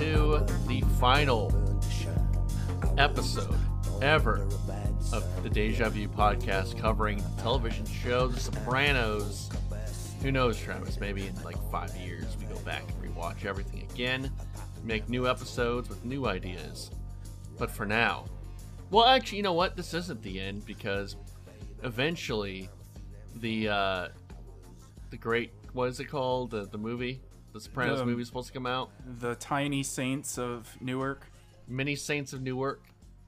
to the final episode ever of the Deja Vu podcast covering television show The Sopranos. Who knows, Travis? Maybe in like five years we go back and rewatch everything again, make new episodes with new ideas. But for now, well, actually, you know what? This isn't the end because eventually the uh, the great what is it called the the movie the Sopranos The- movie is supposed to come out. the tiny saints of Newark, Many Saints of Newark,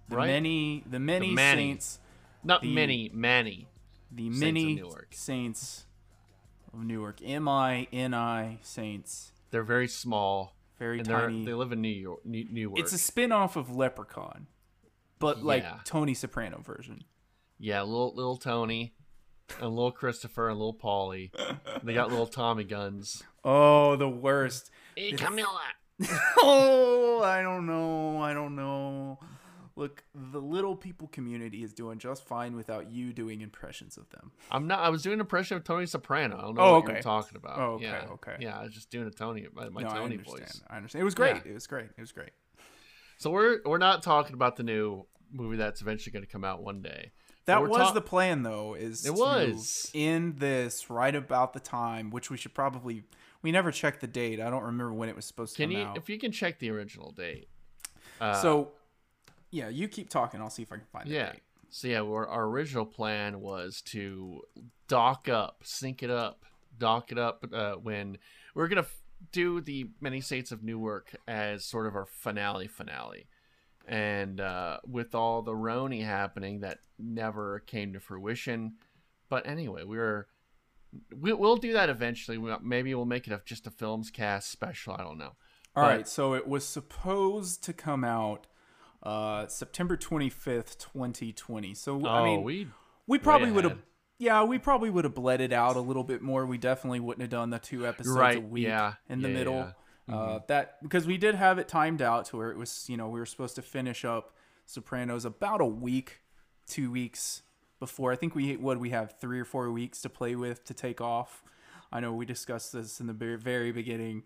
the right? many, the many Manny. saints, Not the- many, Manny. the Saints of many Newark. saints of Newark. M I N I saints, They're very small very tiny. they live in New York. New, Newark. It's a spin-off of Leprechaun, but like Tony Soprano version. yeah, little little Tony, and little Christopher and little Paulie. they got little Tommy guns. Oh, the worst. Hey, Camilla. oh, I don't know. I don't know. Look, the little people community is doing just fine without you doing impressions of them. I'm not. I was doing an impression of Tony Soprano. I don't know Oh, what you okay. talking about. Oh, okay, yeah. okay. Yeah, I was just doing a Tony, my, my no, I Tony understand. voice. I understand. It was great. Yeah. It was great. It was great. So we're we're not talking about the new movie that's eventually going to come out one day. That was ta- the plan, though. Is It to was. in this right about the time, which we should probably. We never checked the date. I don't remember when it was supposed to Can you, out. if you can check the original date? Uh, so, yeah, you keep talking. I'll see if I can find the Yeah. date. So yeah, our, our original plan was to dock up, sync it up, dock it up uh, when we're gonna f- do the many states of Newark as sort of our finale finale, and uh, with all the Roni happening, that never came to fruition. But anyway, we were we, we'll do that eventually. We, maybe we'll make it a, just a films cast special. I don't know. All But- right, so it was supposed to come out uh, September 25th, 2020. So Oh, I mean, we we probably would have yeah, we probably would have bled it out a little bit more. We definitely wouldn't have done the two episodes a Right, week yeah, in the yeah, middle. yeah. Mm-hmm. Uh, that because we did have it timed out to where it was, you know, we were supposed to finish up Sopranos about a week, two weeks before. I think we would we have three or four weeks to play with to take off. I know we discussed this in the very, very beginning,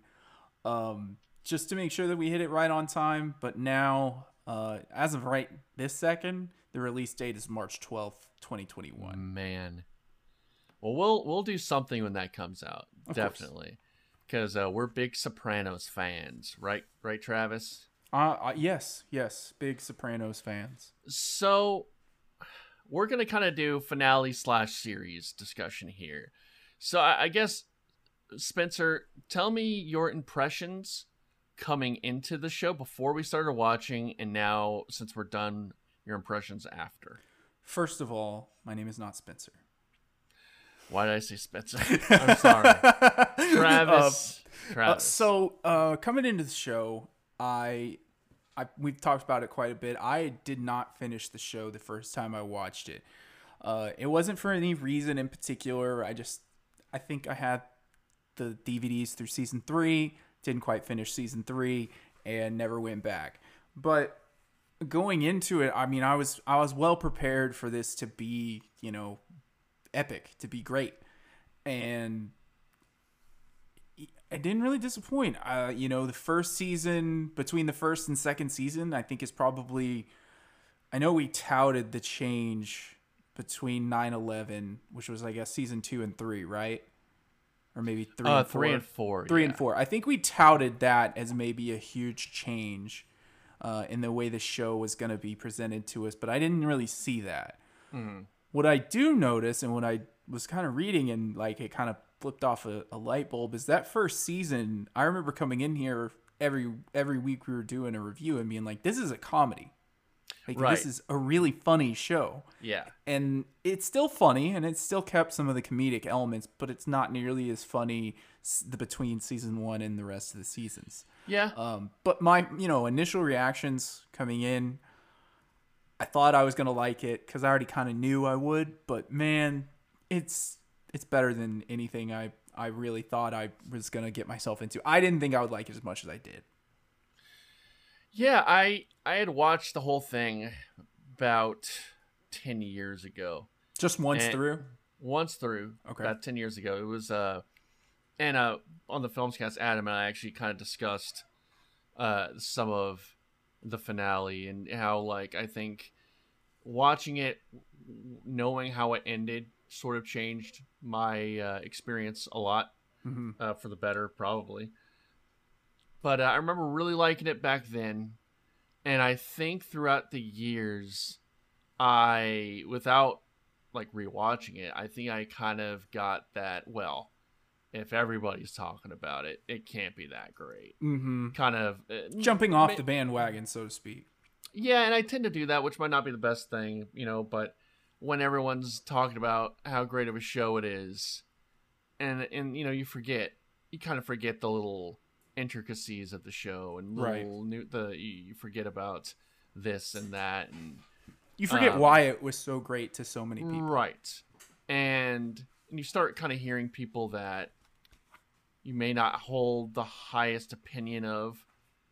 um, just to make sure that we hit it right on time. But now, uh, as of right this second, the release date is March twelfth, twenty twenty one. Man. Well, we'll we'll do something when that comes out. Of course. Because uh, we're big Sopranos fans, right? Right, Travis. Uh, uh, yes, yes, big Sopranos fans. So we're gonna kind of do finale slash series discussion here. So I, I guess Spencer, tell me your impressions coming into the show before we started watching, and now since we're done, your impressions after. First of all, my name is not Spencer. Why did I say Spencer? I'm sorry, Travis. Uh, Travis. so uh, coming into the show, I, I we've talked about it quite a bit. I did not finish the show the first time I watched it. Uh, it wasn't for any reason in particular. I just I think I had the DVDs through season three, didn't quite finish season three, and never went back. But going into it, I mean, I was I was well prepared for this to be, you know, epic, to be great, and it didn't really disappoint. Uh, you know, the first season between the first and second season, I think is probably. I know we touted the change between 9-11, which was I guess season two and three, right? Or maybe three uh, and four. three and four. Three yeah. and four. I think we touted that as maybe a huge change uh, in the way the show was going to be presented to us, but I didn't really see that. Mm-hmm. What I do notice, and what I was kind of reading, and like it kind of flipped off a, a light bulb, is that first season. I remember coming in here every every week we were doing a review and being like, "This is a comedy. Like Right. this is a really funny show." Yeah. and it's still funny and it still kept some of the comedic elements but it's not nearly as funny the between season one and the rest of the seasons Yeah. um, but my you know initial reactions coming in i thought i was gonna like it because i already kind of knew i would but man it's it's better than anything i i really thought i was gonna get myself into i didn't think i would like it as much as i did Yeah, I I had watched the whole thing about ten years ago. just once And- through Once through, Okay. about ten years ago. It was uh and uh, on the films cast, Adam and I actually kind of discussed uh, some of the finale and how, like, I think watching it, knowing how it ended, sort of changed my uh, experience a lot Mhm. uh, for the better, probably. But uh, I remember really liking it back then, and I think throughout the years, I without like rewatching it, I think I kind of got that. Well, if everybody's talking about it, it can't be that great. Mm-hmm. Kind of uh, Jumping off the bandwagon, so to speak. yeah, and I tend to do that, which might not be the best thing, you know, but when everyone's talking about how great of a show it is, and and you know, you forget, you kind of forget the little intricacies of the show and Right. new the you you forget about this and that and You forget Um, why it was so great to so many people. right, And and you start kind of hearing people that you may not hold the highest opinion of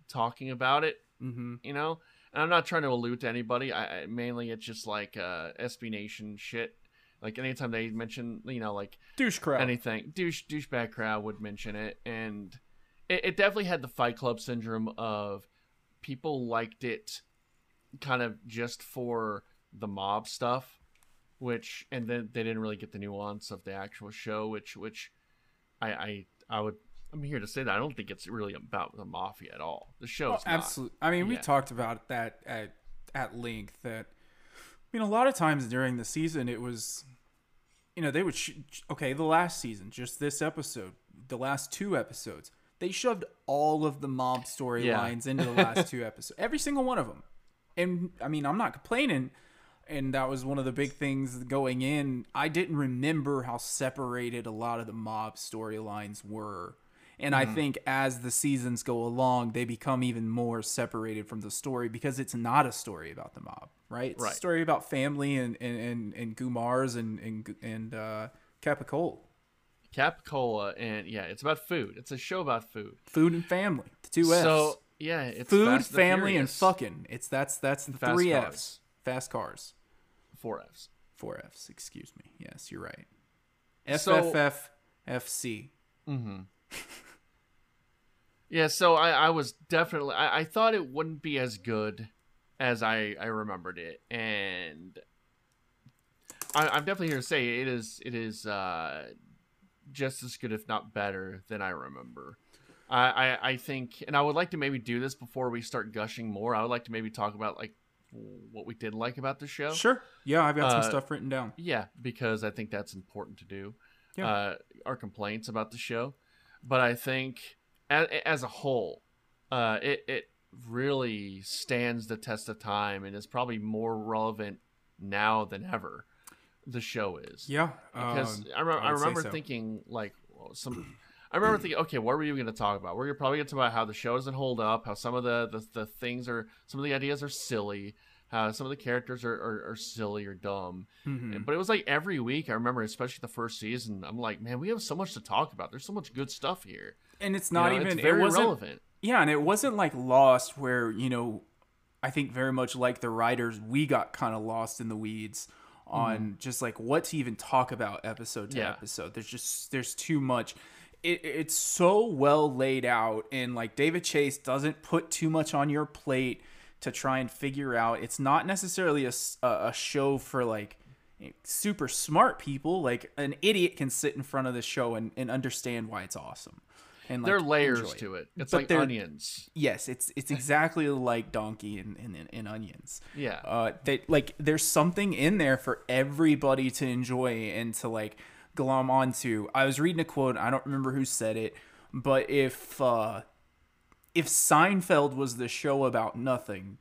talking about it Mm-hmm. you know and i'm not trying to allude to anybody i, I mainly it's just like uh sb nation shit like anytime they mention you know like Douche crowd. anything douche douchebag crowd would mention it and it, it definitely had the fight club syndrome of people liked it kind of just for the mob stuff which and then they didn't really get the nuance of the actual show which which i i i would i'm here to say that i don't think it's really about the mafia at all the show's Oh, absolutely. I mean, we talked about that at at length. That I mean, a lot of times during the season, it was, you know, they would sh- okay, the last season, just this episode, the last two episodes, they shoved all of the mob storylines into the last two episodes, every single one of them. And I mean, I'm not complaining. And that was one of the big things going in. I didn't remember how separated a lot of the mob storylines were. And Mm-hmm. I think as the seasons go along, they become even more separated from the story because it's not a story about the mob, right? It's Right. a story about family and and and, and Gumars and and and uh, Capicola. Capicola, and yeah, it's about food. It's a show about food. Food and family, the two F's. So yeah, it's Food, family, and fucking. It's that's that's the Fast three cars. F's. Fast cars. four F's. Four F's. Excuse me. Yes, you're right. So- FFF FC. Yeah, so I, I was definitely I, I thought it wouldn't be as good as I, I remembered it, and I, I'm definitely here to say it is it is uh, just as good, if not better, than I remember. I, I I think, and I would like to maybe do this before we start gushing more. I would like to maybe talk about like what we did like about the show. Sure. Yeah, I've got some Uh, stuff written down. Yeah, because I think that's important to do. Yeah. Uh, our complaints about the show, but I think as, as a whole, uh, it it really stands the test of time and is probably more relevant now than ever. The show is Yeah. because um, I, remember, I say remember so. thinking like well, some. I remember thinking, okay, what were you going to talk about? We're probably going to talk about how the show doesn't hold up, how some of the, the, the things are, some of the ideas are silly, how some of the characters are, are, are silly or dumb. Mhm. But it was like every week. I remember, especially the first season. I'm like, man, we have so much to talk about. There's so much good stuff here. and it's You not know, even it's very it relevant. Yeah, and it wasn't like Lost where, you know, I think very much like the writers, we got kind of lost in the weeds on just like what to even talk about episode to Mm-hmm. Yeah. episode. There's just there's too much. It, it's so well laid out and like David Chase doesn't put too much on your plate to try and figure out. It's not necessarily a, a show for like super smart people. Like an idiot can sit in front of the show and, and understand why it's awesome. And like, there are layers enjoy to it. It's But like onions. Yes, it's it's exactly like Donkey and in Onions. Yeah. Uh, that like there's something in there for everybody to enjoy and to like glom onto. I was reading a quote. I don't remember who said it, but if uh, if Seinfeld was the show about nothing,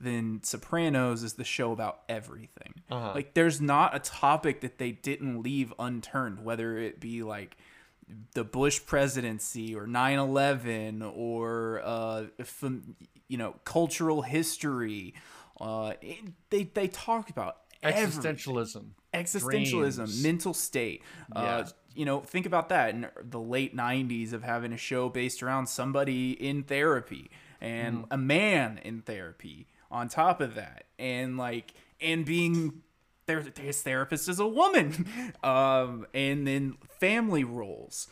then Sopranos is the show about everything. Uh-huh. Like there's not a topic that they didn't leave unturned, whether it be like the Bush presidency or 9/11 or uh from, you know cultural history uh it, they they talk about everything Existentialism. existentialism, Dreams. mental state. Uh, Yeah. you know, think about that in the late '90s of having a show based around somebody in therapy and Mm-hmm. a man in therapy. On top of that, and like, and being their his therapist is a woman, um, and then family roles.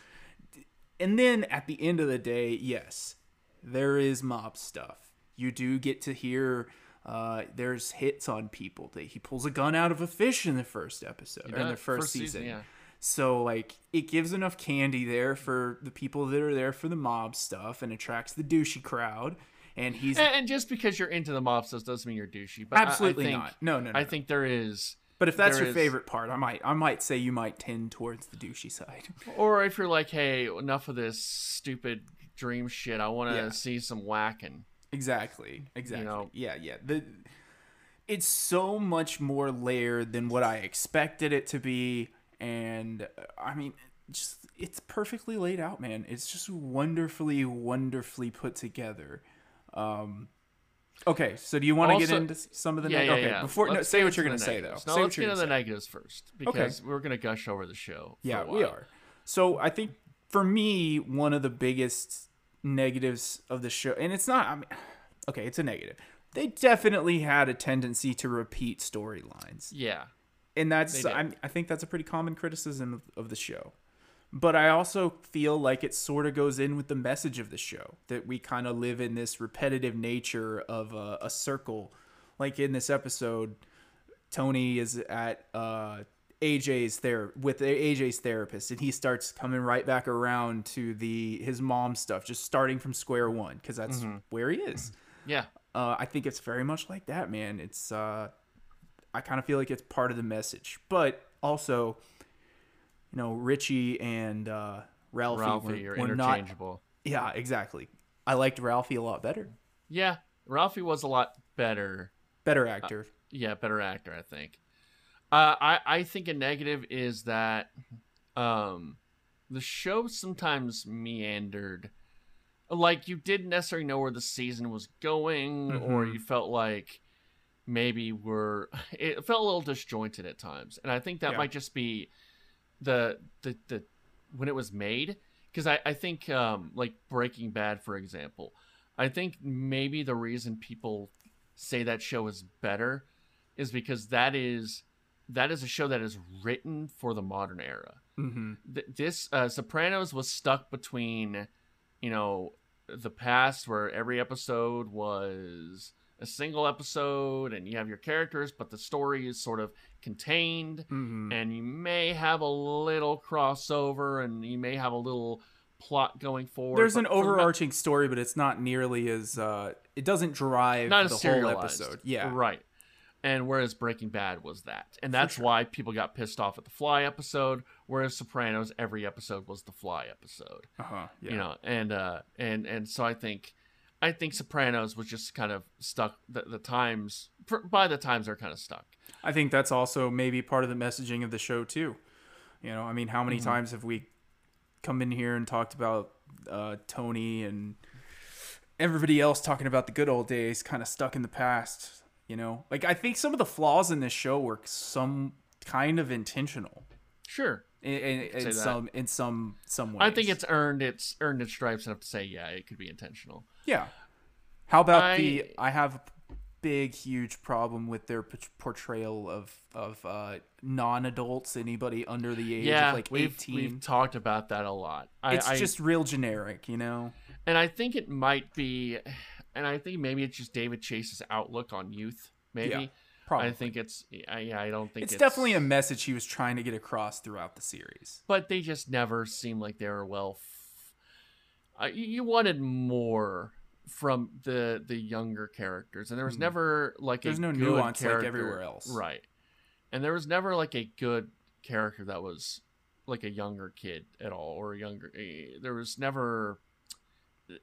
and then at the end of the day, yes, there is mob stuff. You do get to hear uh, there's hits on people. That he pulls a gun out of a fish in the first episode or in the first, First season, season. yeah. So like it gives enough candy there for the people that are there for the mob stuff and attracts the douchey crowd. And he's And, and just because you're into the mob stuff doesn't mean you're douchey. But I- Absolutely I think, not. No, no, no, I no. think there is. but if that's there your is- favorite part, I might I might say you might tend towards the douchey side. Or if you're like, hey, enough of this stupid dream shit. I want to Yeah. see some whacking. Exactly. Exactly. know? Yeah, yeah. The it's so much more layered than what I expected it to be and uh, I mean just it's perfectly laid out, man. It's just wonderfully wonderfully put together. Um Okay, so do you want to get into some of the Yeah, neg- yeah, okay, yeah. before no, say what you're going to say though. No, say let's get into the say. negatives first because we're going to gush over the show. for Yeah, we are. So I think for me, one of the biggest negatives of the show, and it's not. I mean, okay, it's a negative. They definitely had a tendency to repeat storylines, Yeah. and that's. I'm, I think that's a pretty common criticism of, of the show. But I also feel like it sort of goes in with the message of the show that we kind of live in this repetitive nature of a, a circle. Like in this episode, Tony is at uh, AJ's there with AJ's therapist, and he starts coming right back around to the his mom stuff, just starting from square one because that's where he is. Yeah. Uh, I think it's very much like that, man. It's uh, I kind of feel like it's part of the message, but also, you know, Richie and uh, Ralphie, Ralphie were, are were not. interchangeable. Yeah, exactly. I liked Ralphie a lot better. Yeah. Ralphie was a lot better. Better actor. Yeah, better actor, I think. Uh, I I think a negative is that um, the show sometimes meandered. Like you didn't necessarily know where the season was going, or Mhm. you felt like maybe we're. It felt a little disjointed at times, and I think that Yeah. might just be the the the when it was made. Because I I think um, like Breaking Bad, for example, I think maybe the reason people say that show is better is because that is that is a show that is written for the modern era. Mm-hmm. Th- this uh, Sopranos was stuck between, you know, the past where every episode was a single episode and you have your characters, but the story is sort of contained, Mm-hmm. and you may have a little crossover and you may have a little plot going forward. There's an overarching story, but it's not nearly as uh, it doesn't drive not the whole episode. Yeah, right. And whereas Breaking Bad was that, and that's sure. why people got pissed off at the Fly episode. Whereas Sopranos, every episode was the Fly episode. uh-huh. yeah. You know, and uh, and and so I think, I think Sopranos was just kind of stuck. The, the times by the times they're kind of stuck. I think that's also maybe part of the messaging of the show too. You know, I mean, how many Mhm. times have we come in here and talked about uh, Tony and everybody else talking about the good old days, kind of stuck in the past? You know, like I think some of the flaws in this show were some kind of intentional Sure, in, in, in that. some in some some ways. I think it's earned its earned its stripes enough to say yeah, it could be intentional. Yeah. How about I- the? I have a big, huge problem with their portrayal of of uh, non-adults, anybody under the age yeah, of like we've eighteen. we've talked about that a lot. I, it's I, just real generic, you know. and I think it might be, and I think maybe it's just David Chase's outlook on youth. Maybe Yeah, Probably. I think it's I, yeah. I don't think it's, it's, definitely a message he was trying to get across throughout the series. but they just never seemed like they were well. F- I, you wanted more from the the younger characters, and there was Mhm. never like There's no nuance like character- everywhere else. right? And there was never like a good character that was like a younger kid at all, or a younger. eh, There was never.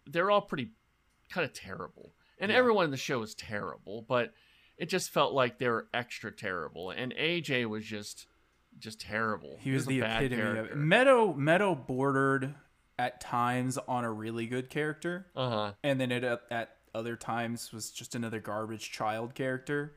They're all pretty kind of terrible, and Yeah. everyone in the show is terrible, but it just felt like they were extra terrible. And AJ was just just terrible. He was a the bad epitome of it. Meadow Meadow bordered at times on a really good character. Uh huh. and then it at, at other times was just another garbage child character.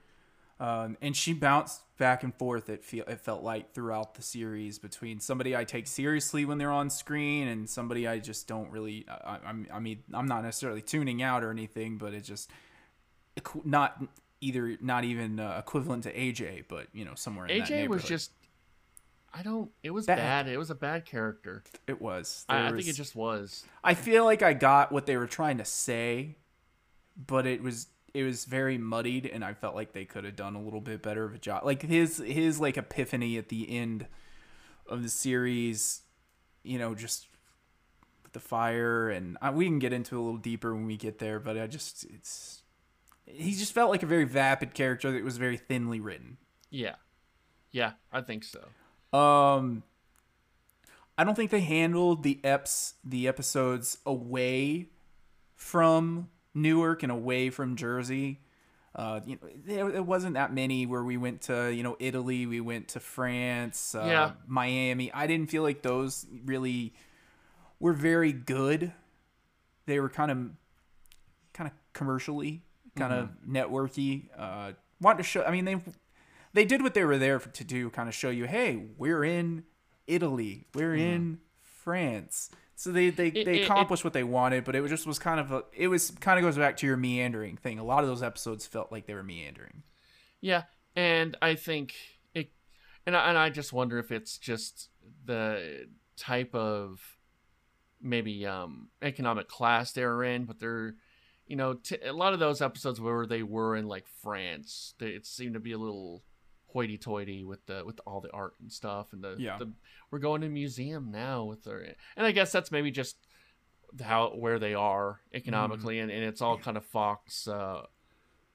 Um, and she bounced back and forth. It feel it felt like throughout the series between somebody I take seriously when they're on screen and somebody I just don't really. I, I, I mean, I'm not necessarily tuning out or anything, but it just not either not even uh, equivalent to AJ, but you know somewhere in that AJ was just I don't. It was Bad. bad. It was a bad character. It was. I, There I think it just was. I feel like I got what they were trying to say, but it was it was very muddied, and I felt like they could have done a little bit better of a job. Like his his like epiphany at the end of the series, you know, just with the fire, and uh, we can get into it a little deeper when we get there. But I just it's he just felt like a very vapid character that was very thinly written. Yeah, yeah, I think so. Um, I don't think they handled the eps the episodes away from Newark and away from Jersey. Uh, you know, there, there wasn't that many where we went to you know Italy, we went to France, uh, Yeah. Miami. I didn't feel like those really were very good. They were kind of kind of commercially, kind of networky. Uh, wanted to show. I mean, they they did what they were there for, to do, kind of show you, hey, we're in Italy, we're in France. So they they, It- they it- accomplished what they wanted, but it was just was kind of a, it was kind of goes back to your meandering thing. A lot of those episodes felt like they were meandering. Yeah, and I think it, and I, and I just wonder if it's just the type of maybe um economic class they're in, but they're, you know, t- a lot of those episodes where they were in like France, they, it seemed to be a little hoity-toity with the with all the art and stuff, and the, Yeah. the we're going to a museum now with their, and I guess that's maybe just how where they are economically, and, and it's all kind of Fox, uh,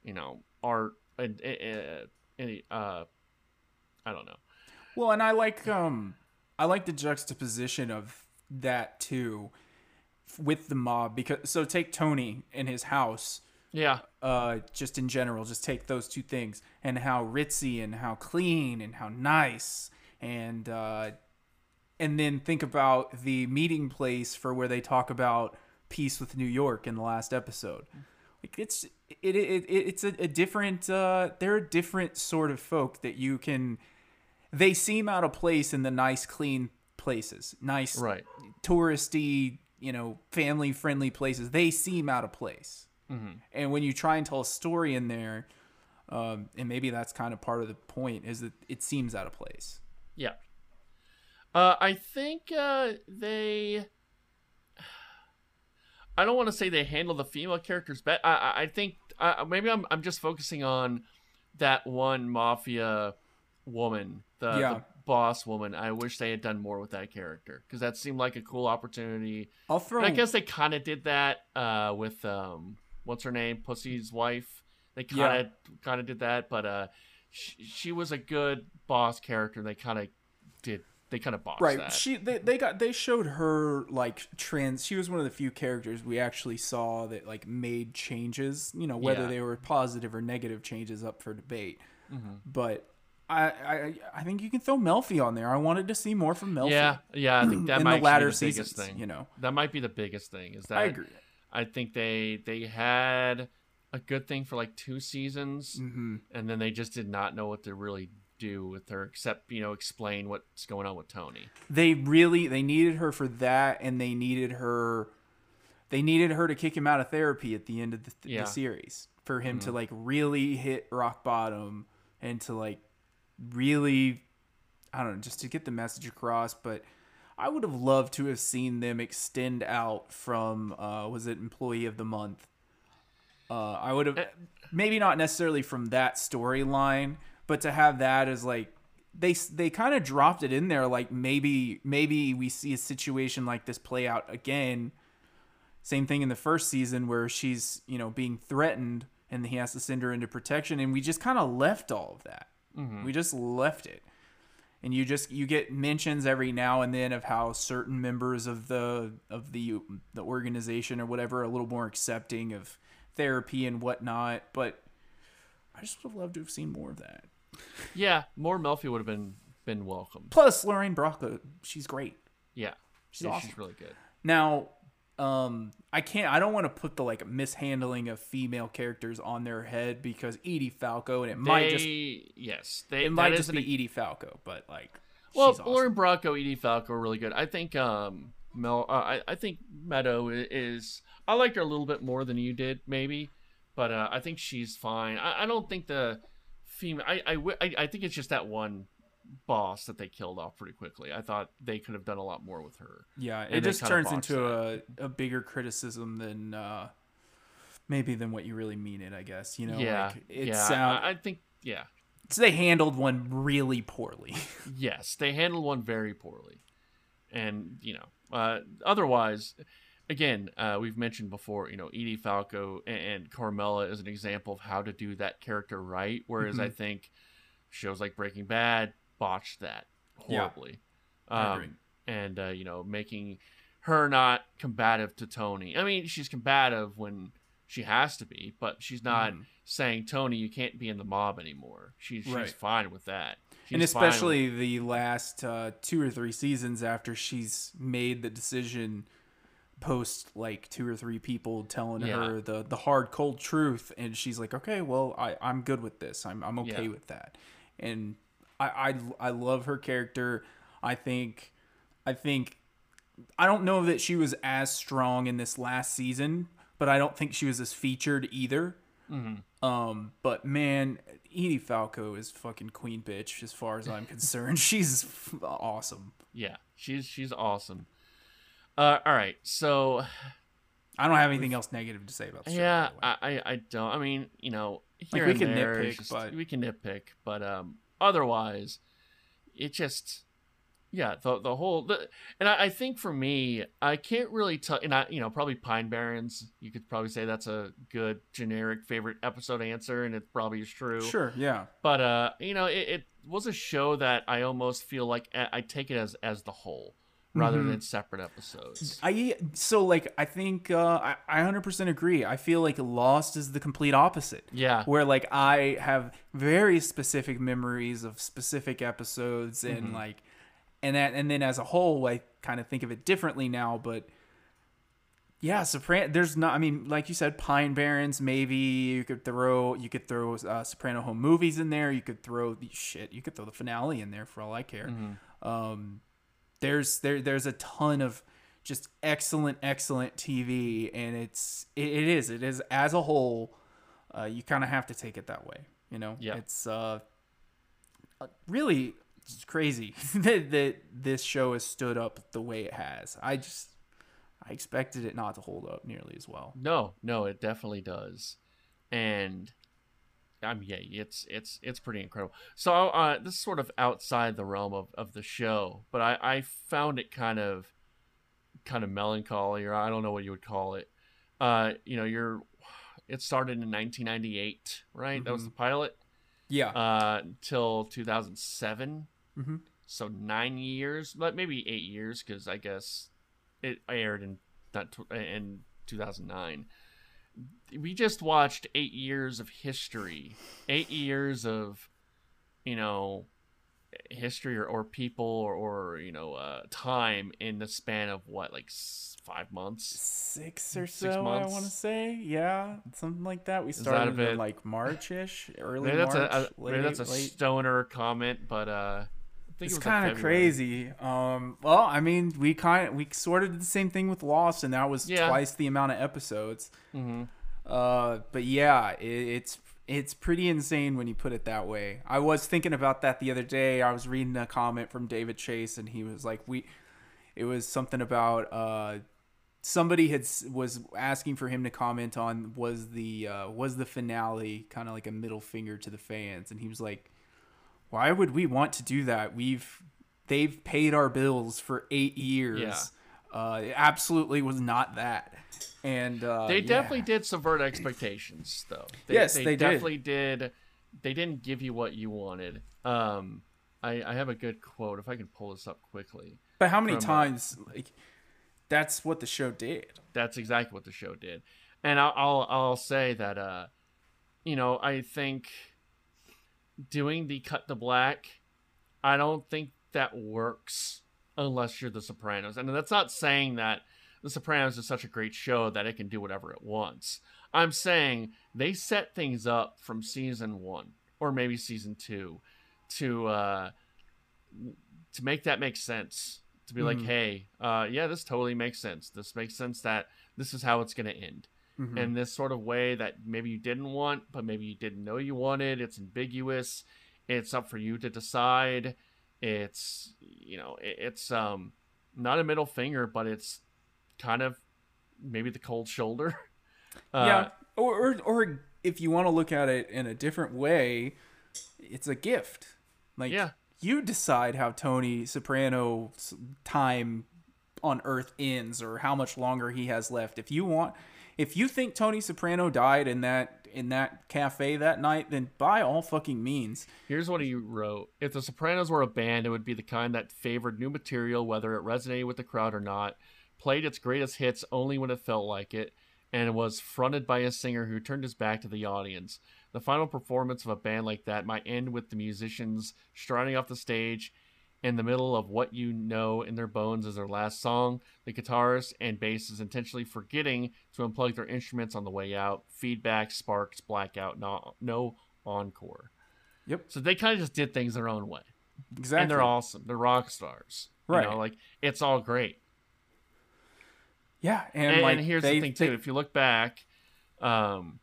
you know, art and uh, any uh, I don't know. Well, and I like um I like the juxtaposition of that too with the mob because so take Tony in his house Yeah, uh just in general just take those two things and how ritzy and how clean and how nice and uh and then think about the meeting place for where they talk about peace with New York in the last episode. Like it's it, it, it it's a, a different uh they're a different sort of folk that you can they seem out of place in the nice clean places. Nice right. touristy, you know, family friendly places. They seem out of place. And when you try and tell a story in there, um, and maybe that's kind of part of the point, is that it seems out of place. Yeah. Uh, I think uh, they. I don't want to say they handle the female characters better. I, I, I think uh, maybe I'm I'm just focusing on that one mafia woman, the, Yeah. the boss woman. I wish they had done more with that character because that seemed like a cool opportunity. I'll throw. And I guess they kind of did that uh, with um, what's her name, Pussy's wife. They kind of kind of did that, but uh, she, she was a good boss character. They kind of did. They kind of bossed right. that. She they, they got they showed her like trans. She was one of the few characters we actually saw that like made changes. You know whether Yeah. they were positive or negative changes up for debate. Mm-hmm. But. I, I I think you can throw Melfi on there. I wanted to see more from Melfi. yeah, yeah. I think that in might the latter be the biggest seasons, thing. you know. that might be the biggest thing. Is that I agree. I think they they had a good thing for like two seasons, hmm and then they just did not know what to really do with her, except you know explain what's going on with Tony. they really they needed her for that and they needed her they needed her to kick him out of therapy at the end of the, the Yeah. Mm-hmm. series for him to like really hit rock bottom and to like really i don't know just to get the message across but i would have loved to have seen them extend out from uh was it employee of the month? Uh i would have Eh. maybe not necessarily from that storyline but to have that as like they they kind of dropped it in there like maybe maybe we see a situation like this play out again. Same thing in the first season where she's you know being threatened and he has to send her into protection and we just kind of left all of that. We just left it and you just you get mentions every now and then of how certain members of the of the the organization or whatever are a little more accepting of therapy and whatnot but i just would have loved to have seen more of that Yeah, more Melfi would have been been welcome. plus lorraine bracco she's great Yeah, She's yeah, awesome. she's really good. Now, um, I can't. I don't want to put the like mishandling of female characters on their head because Edie Falco, and it might just yes, they it might just an- be Edie Falco, but like, Well, awesome. Lauren Bracco, Edie Falco are really good. I think um Mel, uh, I I think Meadow is. I liked her a little bit more than you did, maybe, but uh, I think she's fine. I, I don't think the female. I, I I I think it's just that one boss that they killed off pretty quickly. I thought they could have done a lot more with her. Yeah, it just turns into a, a bigger criticism than uh, maybe than what you really mean it. I guess you know. yeah, like, it yeah. sound- I, I think yeah, so they handled one really poorly. yes, they handled one very poorly, and you know, uh, otherwise, again, uh, we've mentioned before, you know, Edie Falco and, and Carmela is an example of how to do that character right. Whereas I Mhm. think shows like Breaking Bad botched that horribly, agree. um, and uh, you know, making her not combative to Tony. I mean, she's combative when she has to be, but she's not Mhm. saying Tony, you can't be in the mob anymore. She's she's Right. fine with that. and She's with- especially the last uh, two or three seasons after she's made the decision post like two or three people telling Yeah. her the the hard cold truth and she's like okay well I, i'm good with this i'm, I'm okay Yeah. with that and I, I i love her character i think i think i don't know that she was as strong in this last season but i don't think she was as featured either Mm-hmm. um, but man, Edie Falco is fucking queen bitch as far as I'm concerned. She's awesome. Yeah, she's she's awesome. Uh, all right, so I don't have anything else negative to say about the yeah, way. I, I I don't. I mean, you know, Like, here we and can there, nitpick, just- but- we can nitpick, but um, otherwise, it just yeah, the the whole the, and I, I think for me, I can't really tell, and I you know probably Pine Barrens. You could probably say that's a good generic favorite episode answer, and it probably is true. sure, yeah. but uh you know it, it was a show that i almost feel like I, I take it as as the whole rather Mhm. than separate episodes I so like I think uh, I I 100% agree. I feel like Lost is the complete opposite. yeah Where like I have very specific memories of specific episodes and Mhm. like and that and then as a whole I kind of think of it differently now, but yeah, Soprano. There's not. I mean, like you said, Pine Barrens. Maybe you could throw. You could throw uh, Soprano home movies in there. You could throw the shit. You could throw the finale in there for all I care. Mhm. Um, there's there there's a ton of just excellent excellent TV, and it's it, it is it is as a whole. Uh, you kind of have to take it that way. You know. Yeah. It's uh, uh, really it's crazy that, that this show has stood up the way it has. I just I expected it not to hold up nearly as well. no no it definitely does and I mean, yeah, it's it's it's pretty incredible. So uh, this is sort of outside the realm of, of the show, but I, I found it kind of kind of melancholy, or I don't know what you would call it. Uh, you know, you're it started in 1998, right? That was Mhm. the pilot. Yeah. uh, till 2007. Mhm. So nine years, but maybe eight years, because I guess it aired in that in 2009. We just watched eight years of history, eight years of, you know, history or, or people or, or you know uh, time in the span of what like s- five months. Six or Six so, I want to say. Yeah, something like that. We that started in like March-ish, early Maybe that's March, a, a late, maybe that's a late. stoner comment, but uh, It's it kind of February. crazy. Um, well, I mean, we kind of we sort of did the same thing with Lost, and that was Yeah. twice the amount of episodes. Mhm. Uh, but yeah, it, it's it's pretty insane when you put it that way. I was thinking about that the other day. I was reading a comment from David Chase, and he was like, "We," it was something about uh, somebody had was asking for him to comment on was the uh, was the finale kind of like a middle finger to the fans, and he was like, "Why would we want to do that? We've they've paid our bills for eight years." Yeah. Uh, it absolutely was not that. And uh, They yeah. definitely did subvert expectations, though. They, Yes, they, they definitely did. They didn't give you what you wanted. Um, I, I have a good quote if I can pull this up quickly. But how many uh, times like that's what the show did? That's exactly what the show did, and I'll I'll, I'll say that uh, you know, I think doing the cut to black, I don't think that works unless you're The Sopranos, and that's not saying that The Sopranos is such a great show that it can do whatever it wants. I'm saying they set things up from season one or maybe season two to uh, to make that make sense. To be like, Mhm. hey, uh, yeah, this totally makes sense. This makes sense that this is how it's going to end. Mhm. In this sort of way that maybe you didn't want, but maybe you didn't know you wanted. It's ambiguous. It's up for you to decide. It's you know it, it's um not a middle finger, but it's kind of maybe the cold shoulder. Uh, yeah, or, or or if you want to look at it in a different way, it's a gift. Like Yeah. you decide how Tony Soprano's time on Earth ends or how much longer he has left. If you want, if you think Tony Soprano died in that in that cafe that night, then by all fucking means, Here's what he wrote: If the Sopranos were a band, it would be the kind that favored new material, whether it resonated with the crowd or not, played its greatest hits only when it felt like it, and was fronted by a singer who turned his back to the audience. The final performance of a band like that might end with the musicians striding off the stage in the middle of what you know in their bones is their last song, the guitarist and bassist intentionally forgetting to unplug their instruments on the way out, feedback, sparks, blackout, no, no encore. Yep. So they kind of just did things their own way. exactly. And they're awesome. They're rock stars. Right. You know, like it's all great. yeah, and, And, like and here's they- the thing too. they- if you look back, um,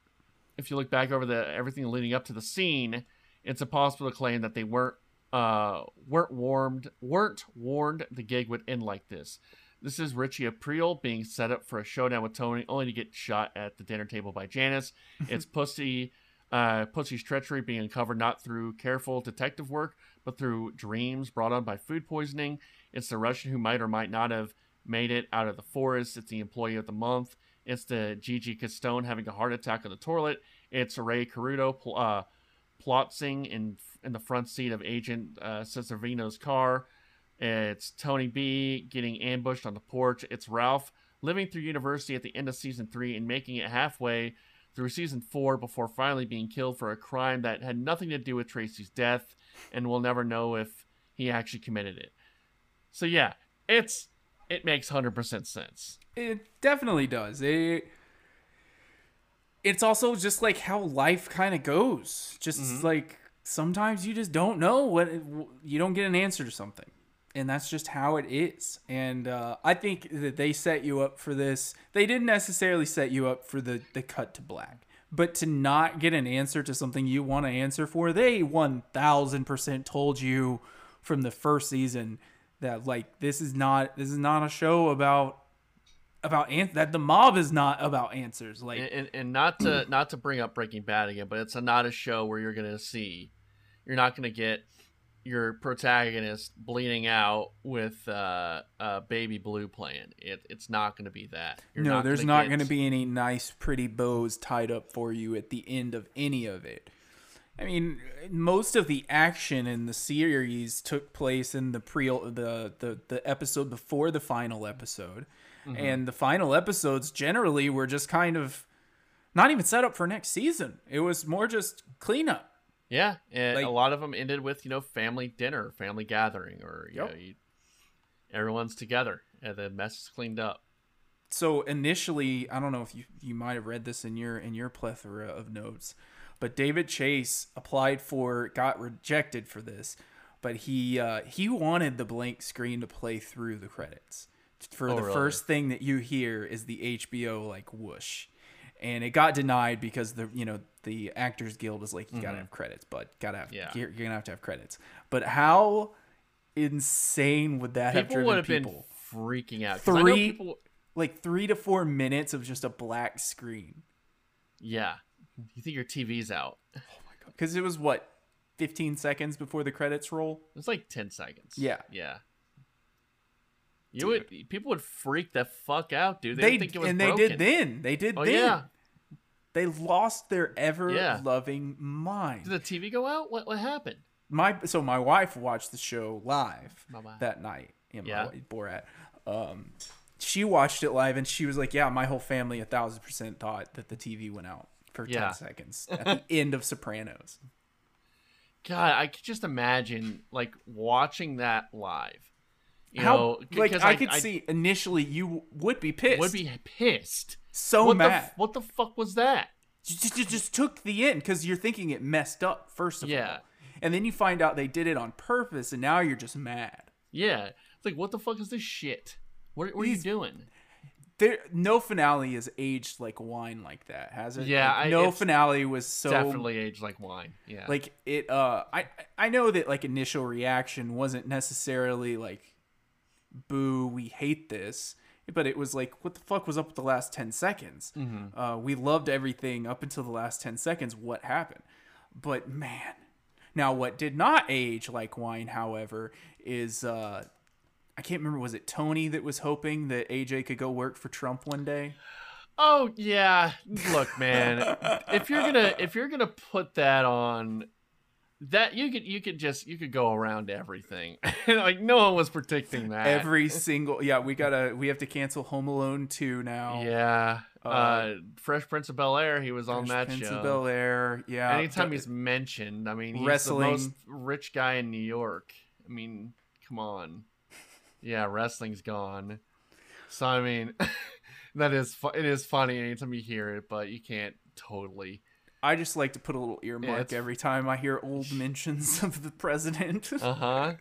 if you look back over the everything leading up to the scene, it's impossible to claim that they weren't uh weren't warmed weren't warned the gig would end like this. This is Richie Aprile being set up for a showdown with Tony, only to get shot at the dinner table by Janice. It's Pussy, uh, Pussy's treachery being uncovered not through careful detective work, but through dreams brought on by food poisoning. It's the Russian who might or might not have made it out of the forest. It's the employee of the month. It's the Gigi Cestone having a heart attack on the toilet. It's Ray Curto uh, plotzing in in the front seat of Agent uh, Sanseverino's car. It's Tony B getting ambushed on the porch. It's Ralph living through university at the end of season three and making it halfway through season four before finally being killed for a crime that had nothing to do with Tracee's death, and we'll never know if he actually committed it. So yeah, it's it makes hundred percent sense. It definitely does. It it's also just like how life kind of goes. Just Mm-hmm. like sometimes you just don't know what you don't get an answer to something. And that's just how it is. And uh, I think that they set you up for this. They didn't necessarily set you up for the, the cut to black. But to not get an answer to something you want to answer for, they 1000% told you from the first season that like this is not this is not a show about about an- that the mob is not about answers like and, and, and not to not to bring up Breaking Bad again, but it's a, not a show where you're gonna see, you're not gonna get your protagonist bleeding out with uh, uh, baby blue playing. It, it's not gonna be that. You're no there's gonna not get- going to be any nice pretty bows tied up for you at the end of any of it i mean most of the action in the series took place in the pre the the, the episode before the final episode Mm-hmm. and the final episodes generally were just kind of not even set up for next season it was more just cleanup Yeah, and Like- a lot of them ended with you know family dinner, family gathering, or you Yep. know, you, everyone's together and the mess is cleaned up. so initially i don't know if you you might have read this in your in your plethora of notes but david chase applied for got rejected for this but he uh he wanted the blank screen to play through the credits for Oh, the really? first thing that you hear is the hbo like whoosh and it got denied because the you know the actors guild is like you gotta have credits but gotta have Mm-hmm. Yeah. you're, you're gonna have to have credits but how insane would that have People driven would have people been freaking out. 'cause I know Three- people, like three to four minutes of just a black screen yeah. You think your TV's out? because it was what 15 seconds before the credits roll It's like ten seconds. Yeah. yeah. You would people would freak the fuck out, dude. They, they think it was and broken. they did then they did Oh then yeah. they lost their ever Yeah. loving mind Did the TV go out? What what happened? my so my wife watched the show live My that night in Yeah. my Borat. Um, she watched it live and she was like, "Yeah, my whole family a thousand percent thought that the TV went out for Yeah. ten seconds at the end of Sopranos." God, I could just imagine like watching that live. You How know, like 'cause I, could see initially you would be pissed, would be pissed. so what the mad. f- what the fuck was that? just, just, just took the end because you're thinking it messed up first of Yeah. all, and then you find out they did it on purpose, and now you're just mad. Yeah, it's like what the fuck is this shit? What, what are you doing? There no finale has aged like wine like that, has it? Yeah, Like, no it's finale was so Definitely aged like wine. Yeah. like it. Uh, I I know that like initial reaction wasn't necessarily like, "Boo, we hate this," but it was like, "What the fuck was up with the last ten seconds?" Mm-hmm. Uh, we loved everything up until the last ten seconds. What happened? But man, now what did not age like wine, however, is uh, I can't remember. Was it Tony that was hoping that AJ could go work for Trump one day? Oh yeah, look, man. if you're gonna if you're gonna put that on, that you could you could just you could go around everything. like no one was predicting that. Every single yeah, we gotta we have to cancel Home Alone two now. yeah. Uh, Uh, Fresh Prince of Bel Air. He was on Fresh that Prince show. of Bel Air. Yeah. Anytime he's mentioned, I mean, he's Wrestling. the most rich guy in New York. I mean, come on. Yeah, wrestling's gone. So I mean, that is fu- it is funny anytime you hear it, but you can't totally. I just like to put a little earmark it's- every time I hear old mentions of the president. Uh huh.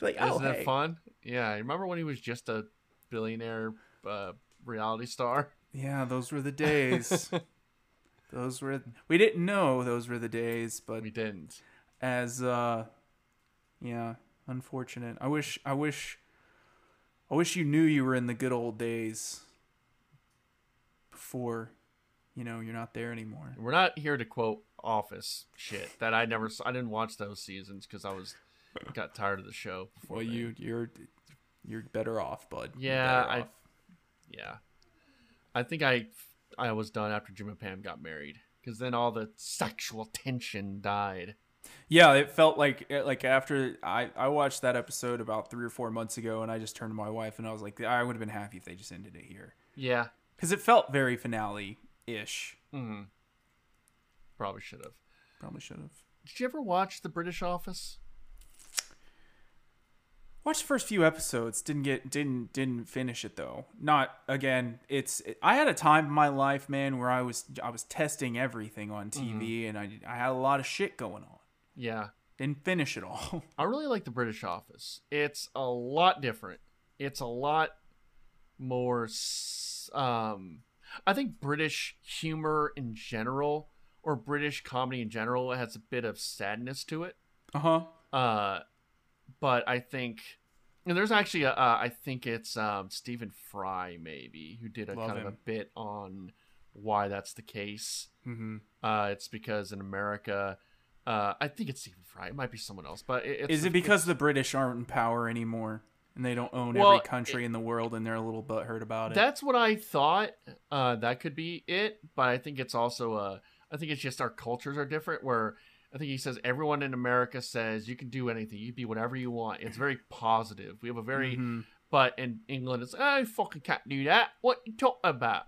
like, oh, Isn't hey. it fun? Yeah, remember when he was just a billionaire uh, reality star? Yeah, those were the days. those were we didn't know those were the days, but We didn't. as uh yeah, unfortunate. I wish I wish I wish you knew you were in the good old days before you know, you're not there anymore. We're not here to quote Office shit that I never. I didn't watch those seasons because I was got tired of the show. Well, then. you you're you're better off, bud. Yeah, I- off. Yeah. I think I I was done after Jim and Pam got married because then all the sexual tension died. Yeah, it felt like like after I I watched that episode about 3 or 4 months ago and I just turned to my wife and I was like I would have been happy if they just ended it here Yeah. cuz it felt very finale-ish. hmm Probably should have. Probably should have. Did you ever watch The British Office? Watched the first few episodes, didn't get didn't didn't finish it though. Not again, it's I had a time in my life, man, where I was I was testing everything on TV and I I had a lot of shit going on. Yeah. Didn't finish it all. I really like The British Office. It's a lot different. It's a lot more. Um, I think British humor in general, or British comedy in general, has a bit of sadness to it. uh-huh. Uh, but I think, and there's actually a, uh, I think it's um, Stephen Fry maybe who did a Love kind of a bit on why that's the case. Mhm. Uh, it's because in America, uh, I think it's Stephen Fry. It might be someone else, but it, it's Is it because the British aren't in power anymore and they don't own Well, every country in the world and they're a little butthurt about it? That's what I thought. Uh, that could be it, but I think it's also uh, I think it's just our cultures are different. Where I think he says everyone in America says you can do anything, you be whatever you want. It's very positive. We have a very, Mhm. but in England it's like, I fucking can't do that. What you talking about?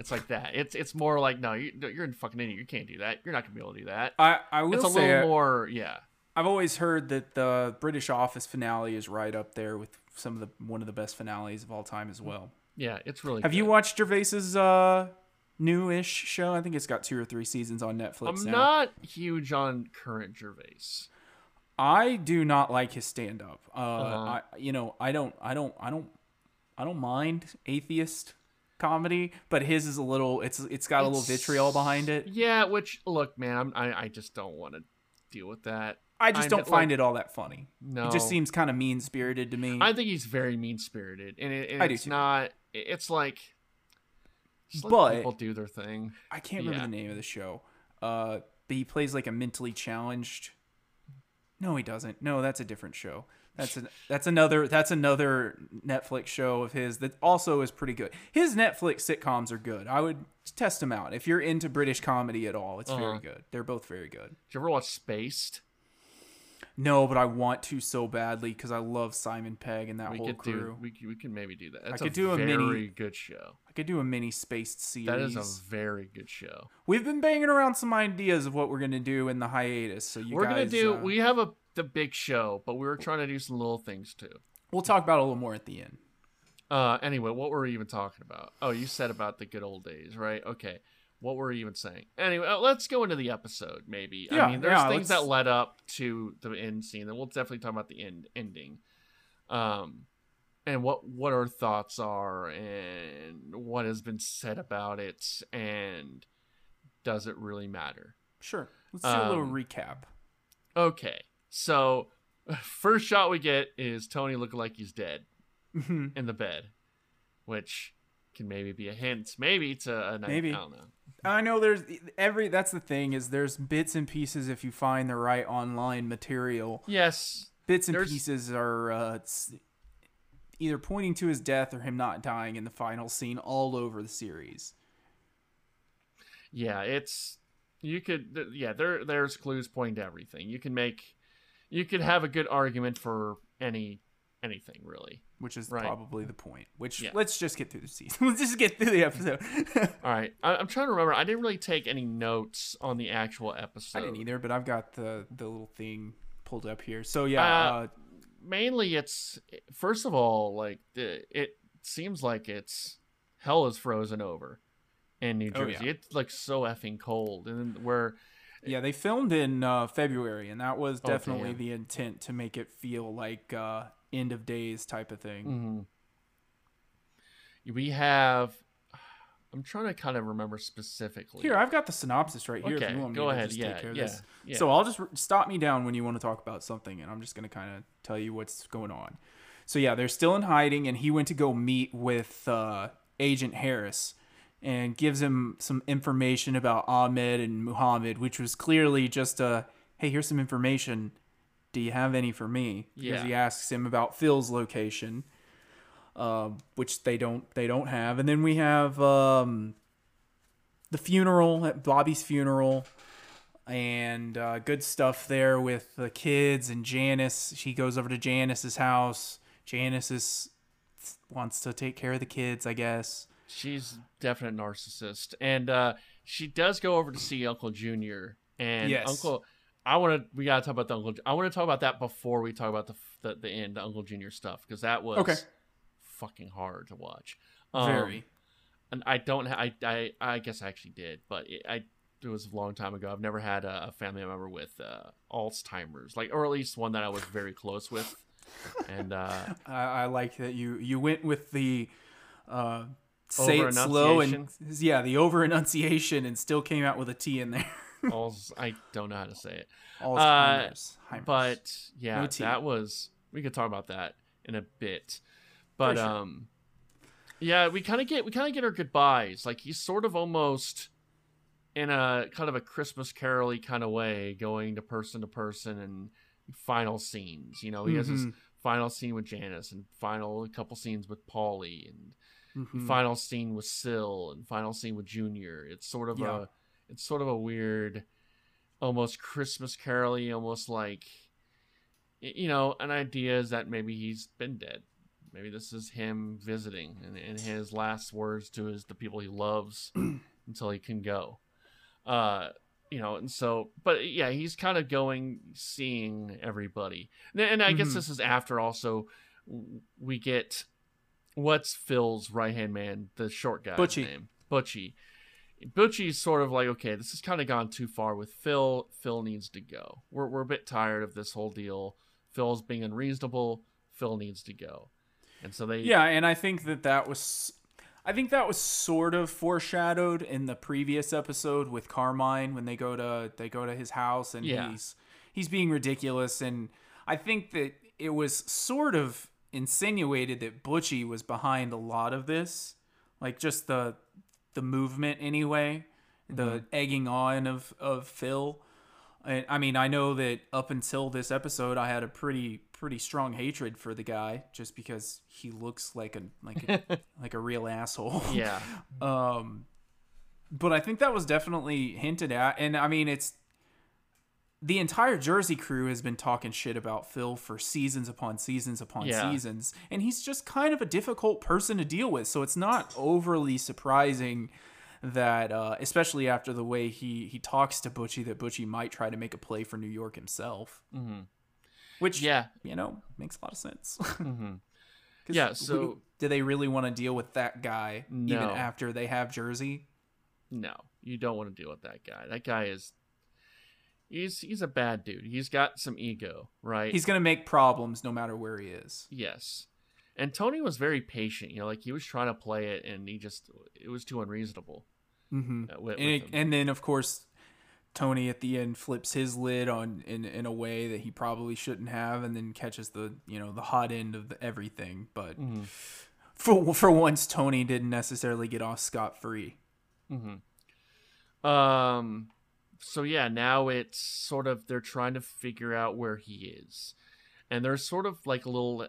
It's like that. It's it's more like no, you, you're a fucking idiot. You can't do that. You're not gonna be able to do that. I I will It's a say little I- more, yeah. I've always heard that the British Office finale is right up there with some of the one of the best finales of all time as well. Yeah, it's really. Have you watched Gervais's uh newish show? I think it's got two or three seasons on Netflix I'm now. not huge on current Gervais. I do not like his stand up. Uh, Uh-huh. I you know, I don't I don't I don't I don't mind atheist comedy, but his is a little it's it's got a little vitriol behind it. Yeah, which look, man, I'm, I I just don't want to deal with that. I just I'm don't find like- it all that funny. No, It just seems kind of mean spirited to me. I think he's very mean spirited, and, it, and it's not. It's like, But- people do their thing. I can't remember Yeah. the name of the show. Uh, but he plays like a mentally challenged. No, he doesn't. No, that's a different show. That's an that's another that's another Netflix show of his that also is pretty good. His Netflix sitcoms are good. I would test them out if you're into British comedy at all. It's Uh-huh. very good. They're both very good. Did you ever watch Spaced? No, but I want to so badly because I love Simon Pegg and that We whole could crew. do. We could- we can maybe do that. That's could a do a very mini- good show. I could do a mini spaced series. That is a very good show. We've been banging around some ideas of what we're gonna do in the hiatus. So you We're guys, gonna do. uh, we have a the big show, but we were trying to do some little things too. We'll talk about a little more at the end. Uh, anyway, what were we even talking about? Oh, you said about the good old days, right? Okay. What were we even saying? Anyway, uh, let's go into the episode, maybe. Yeah, I mean, there's yeah, things let's- that led up to the end scene, and we'll definitely talk about the end ending. Um, and what what our thoughts are and what has been said about it and does it really matter Sure. Let's do a little Um, recap. okay so first shot we get is tony looking like he's dead Mhm. in the bed which can maybe be a hint maybe to a night Maybe. i don't know I know there's every that's the thing is there's bits and pieces if you find the right online material. yes Bits and pieces are uh, either pointing to his death or him not dying in the final scene all over the series. yeah it's you could yeah there there's clues pointing to everything you can make you could have a good argument for any anything really Which is Right. probably the point. Which Yeah. let's just get through the season. let's just get through the episode. all right I, i'm trying to remember i didn't really take any notes on the actual episode I didn't either, but I've got the the little thing pulled up here. So yeah, Uh, uh, mainly it's first of all like the, it seems like it's hell is frozen over in new Oh, jersey yeah. it's like so effing cold and then where Yeah, they filmed in uh, February, and that was Oh, definitely the intent to make it feel like uh, end of days type of thing. mhm. we have i'm trying to kind of remember specifically Here, I've got the synopsis right here. if okay you want me go to ahead yeah take care of yeah, this. yeah. So I'll just stop me down when you want to talk about something, and I'm just going to kind of tell you what's going on. So yeah, they're still in hiding, and he went to go meet with uh, Agent Harris and gives him some information about Ahmed and Muhammad, which was clearly just a hey, here's some information. Do you have any for me? Because Yeah. he asks him about Phil's location, uh, which they don't they don't have, and then we have um, the funeral at Bobby's funeral and uh, good stuff there with the kids and Janice. She goes over to Janice's house. Janice is wants to take care of the kids, I guess. She's definite narcissist and uh she does go over to see uncle junior and Yes. uncle i want to we gotta talk about the uncle i want to talk about that before we talk about the the, the end the uncle junior stuff because that was Okay. fucking hard to watch Um, Very. and i don't ha- I, I i guess i actually did but it, i it was a long time ago i've never had a, a family member with uh alzheimer's like or at least one that i was very close with and uh I, I like that you you went with the uh, say it slow and yeah, the over enunciation and still came out with a T in there. Alz, i don't know how to say it Alzheimer's. Heimers. but yeah No that was we could talk about that in a bit but sure. um yeah we kind of get we kind of get our goodbyes like he's sort of almost in a kind of a christmas caroly kind of way going to person to person and final scenes you know he has his Mhm. final scene with janice and final couple scenes with Paulie and Mhm. final scene with Syl and final scene with Junior. It's sort of Yeah. a it's sort of a weird almost Christmas caroly, almost like you know, an idea is that maybe he's been dead. Maybe this is him visiting and, and his last words to his the people he loves until he can go. Uh you know, and so, but yeah, he's kind of going, seeing everybody, and, and I guess Mhm. this is after also we get what's Phil's right hand man, the short guy's Butchie. name, Butchie. Butchie's sort of like, okay, this has kind of gone too far with Phil. Phil needs to go. We're we're a bit tired of this whole deal. Phil's being unreasonable. Phil needs to go, and so they Yeah, and I think that that was, I think that was sort of foreshadowed in the previous episode with Carmine when they go to they go to his house and Yeah. he's he's being ridiculous, and I think that it was sort of insinuated that Butchie was behind a lot of this, like just the the movement anyway, the egging on of of Phil. And I mean, I know that up until this episode, I had a pretty pretty strong hatred for the guy just because he looks like a like a, like a real asshole. yeah Um, but I think that was definitely hinted at, and I mean, it's the entire Jersey crew has been talking shit about Phil for seasons upon seasons upon Yeah. seasons, and he's just kind of a difficult person to deal with. So it's not overly surprising that, uh, especially after the way he he talks to Butchie, that Butchie might try to make a play for New York himself, hmm which yeah you know makes a lot of sense. hmm 'Cause Yeah, so- do they really want to deal with that guy even No. after they have Jersey? no you don't want to deal with that guy that guy is he's he's a bad dude he's got some ego right He's gonna make problems no matter where he is. yes and Tony was very patient. You know, like he was trying to play it, and he just it was too unreasonable. Mm-hmm. uh, with- and, with it- and then of course Tony at the end flips his lid on in, in a way that he probably shouldn't have, and then catches the you know the hot end of the, everything. But Mm-hmm. for for once, Tony didn't necessarily get off scot free. Um, so yeah, now it's sort of they're trying to figure out where he is, and there's sort of like a little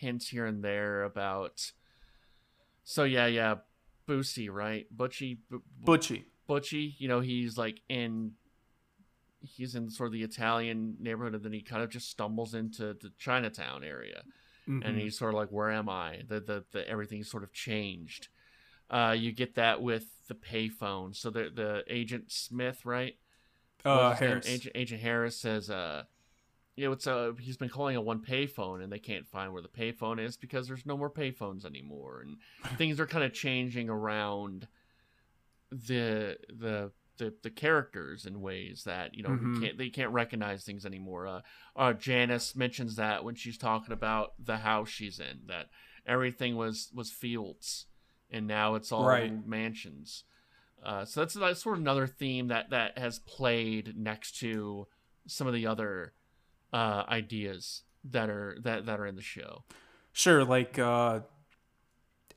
hints here and there about. So yeah, yeah, Boosie, right? Butchie, B- Butchie. Butchie, you know, he's like in. He's in sort of the Italian neighborhood, and then he kind of just stumbles into the Chinatown area and Mhm. he's sort of like, "Where am I?" The the, the everything's sort of changed. Uh, you get that with the payphone. So the the agent Smith, right? uh? Harris. Agent Agent Harris says, uh, you know, it's a he's been calling a one payphone, and they can't find where the payphone is because there's no more payphones anymore, and things are kind of changing around the the. The, the characters in ways that you know Mhm. can't they can't recognize things anymore. Uh, uh, Janice mentions that when she's talking about the house she's in, that everything was was fields, and now it's all Right. mansions. Uh, so that's, that's sort of another theme that that has played next to some of the other uh, ideas that are that that are in the show. Sure, like uh,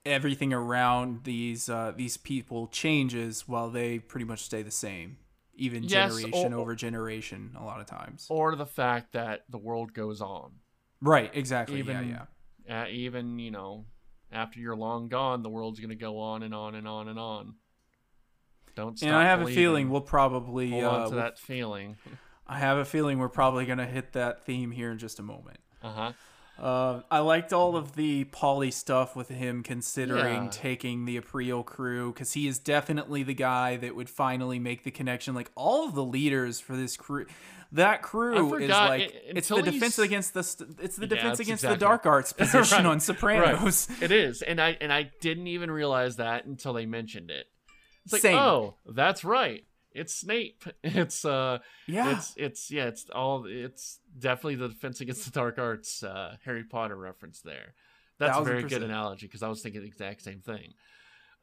everything around these uh, these people changes while they pretty much stay the same, even Yes, generation or- over generation. A lot of times. Or the fact that the world goes on, Right. Exactly. Even- yeah. Yeah. uh, even you know, after you're long gone, the world's gonna go on and on and on and on. Don't stop. And I have a feeling we'll probably hold uh, on to we'll- that feeling. I have a feeling we're probably gonna hit that theme here in just a moment. Uh huh. Uh, I liked all of the Paulie stuff with him considering Yeah. taking the Aprile crew because he is definitely the guy that would finally make the connection. Like all of the leaders for this crew, that crew is like it- it's the defense against the it's the Yeah, defense against exactly- the dark arts position Right, on Sopranos. It is, and I and I didn't even realize that until they mentioned it. It's like, Same. oh, that's right. It's Snape. It's uh, Yeah, it's it's yeah, it's all it's definitely the Defense Against the Dark Arts uh, Harry Potter reference there. That's a very percent. good analogy because I was thinking the exact same thing.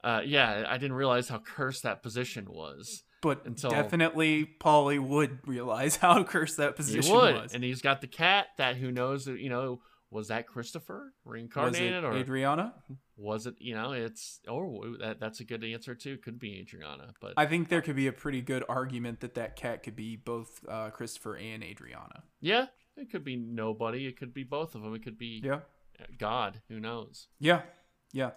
Uh, yeah, I didn't realize how cursed that position was. But until- definitely Paulie would realize how cursed that position was. and he's got the cat that who knows you know was that Christopher reincarnated or Adriana? was it you know it's oh that that's a good answer too could be adriana but I think there could be a pretty good argument that that cat could be both uh, Christopher and Adriana. yeah it could be nobody it could be both of them it could be Yeah. god who knows Yeah, yeah.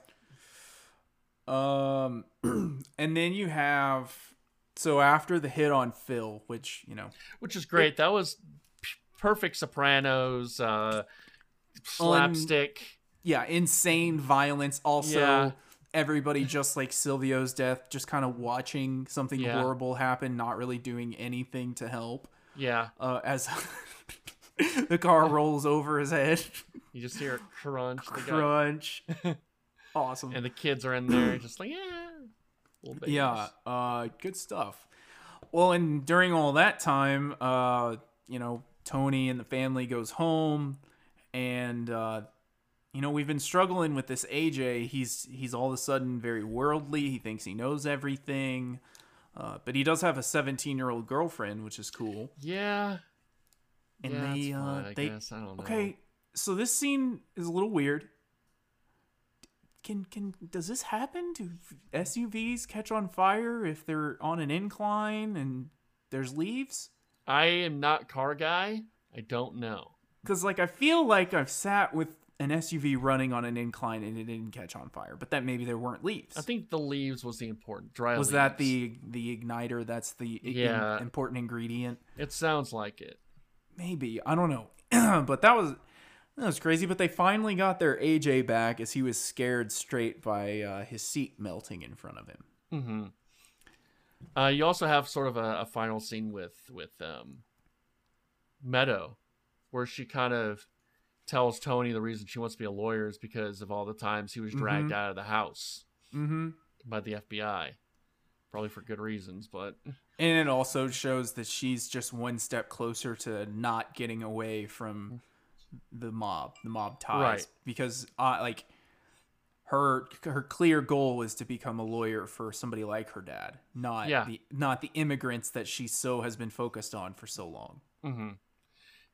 Um, and then you have so after the hit on Phil, which you know, which is great that was p- perfect sopranos uh slapstick yeah, insane violence. Also, Yeah. everybody just like Silvio's death, just kind of watching something Yeah. horrible happen, not really doing anything to help. yeah Uh, as the car rolls over his head, you just hear it crunch the guy- crunch. awesome. and the kids are in there just like yeah Yeah, uh, good stuff. Well, and during all that time, uh, you know, Tony and the family goes home, and uh, you know we've been struggling with this AJ. He's he's all of a sudden very worldly. He thinks he knows everything, uh, but he does have a 17 year old girlfriend, which is cool. yeah And yeah, they, uh, I they- guess. I don't know. Okay, so this scene is a little weird. Can can does this happen? Do SUVs catch on fire if they're on an incline and there's leaves? I am not car guy. I don't know. Because like I feel like I've sat with an SUV running on an incline and it didn't catch on fire, but that maybe there weren't leaves. I think the leaves was the important dry. was that the the igniter? That's the Yeah. important ingredient. It sounds like it. Maybe I don't know, but that was that was crazy. But they finally got their AJ back as he was scared straight by uh, his seat melting in front of him. hmm Uh, you also have sort of a, a final scene with with um, Meadow, where she kind of tells Tony the reason she wants to be a lawyer is because of all the times he was dragged out of the house Mm-hmm. by the FBI, probably for good reasons. But And it also shows that she's just one step closer to not getting away from the mob, the mob ties, Right. because uh, like her her clear goal is to become a lawyer for somebody like her dad, not Yeah. the not the immigrants that she so has been focused on for so long. Mm-hmm.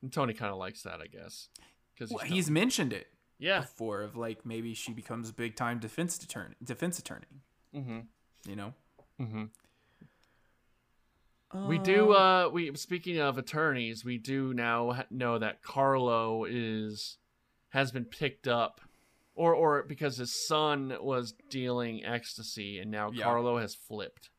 And Tony kind of likes that, I guess, because Well, he's mentioned it yeah. before of like maybe she becomes a big time defense attorney, defense attorney. Mm-hmm. You know, Mm-hmm. We do. Uh, we speaking of attorneys, we do now know that Carlo is has been picked up, or or because his son was dealing ecstasy, and now Yeah. Carlo has flipped,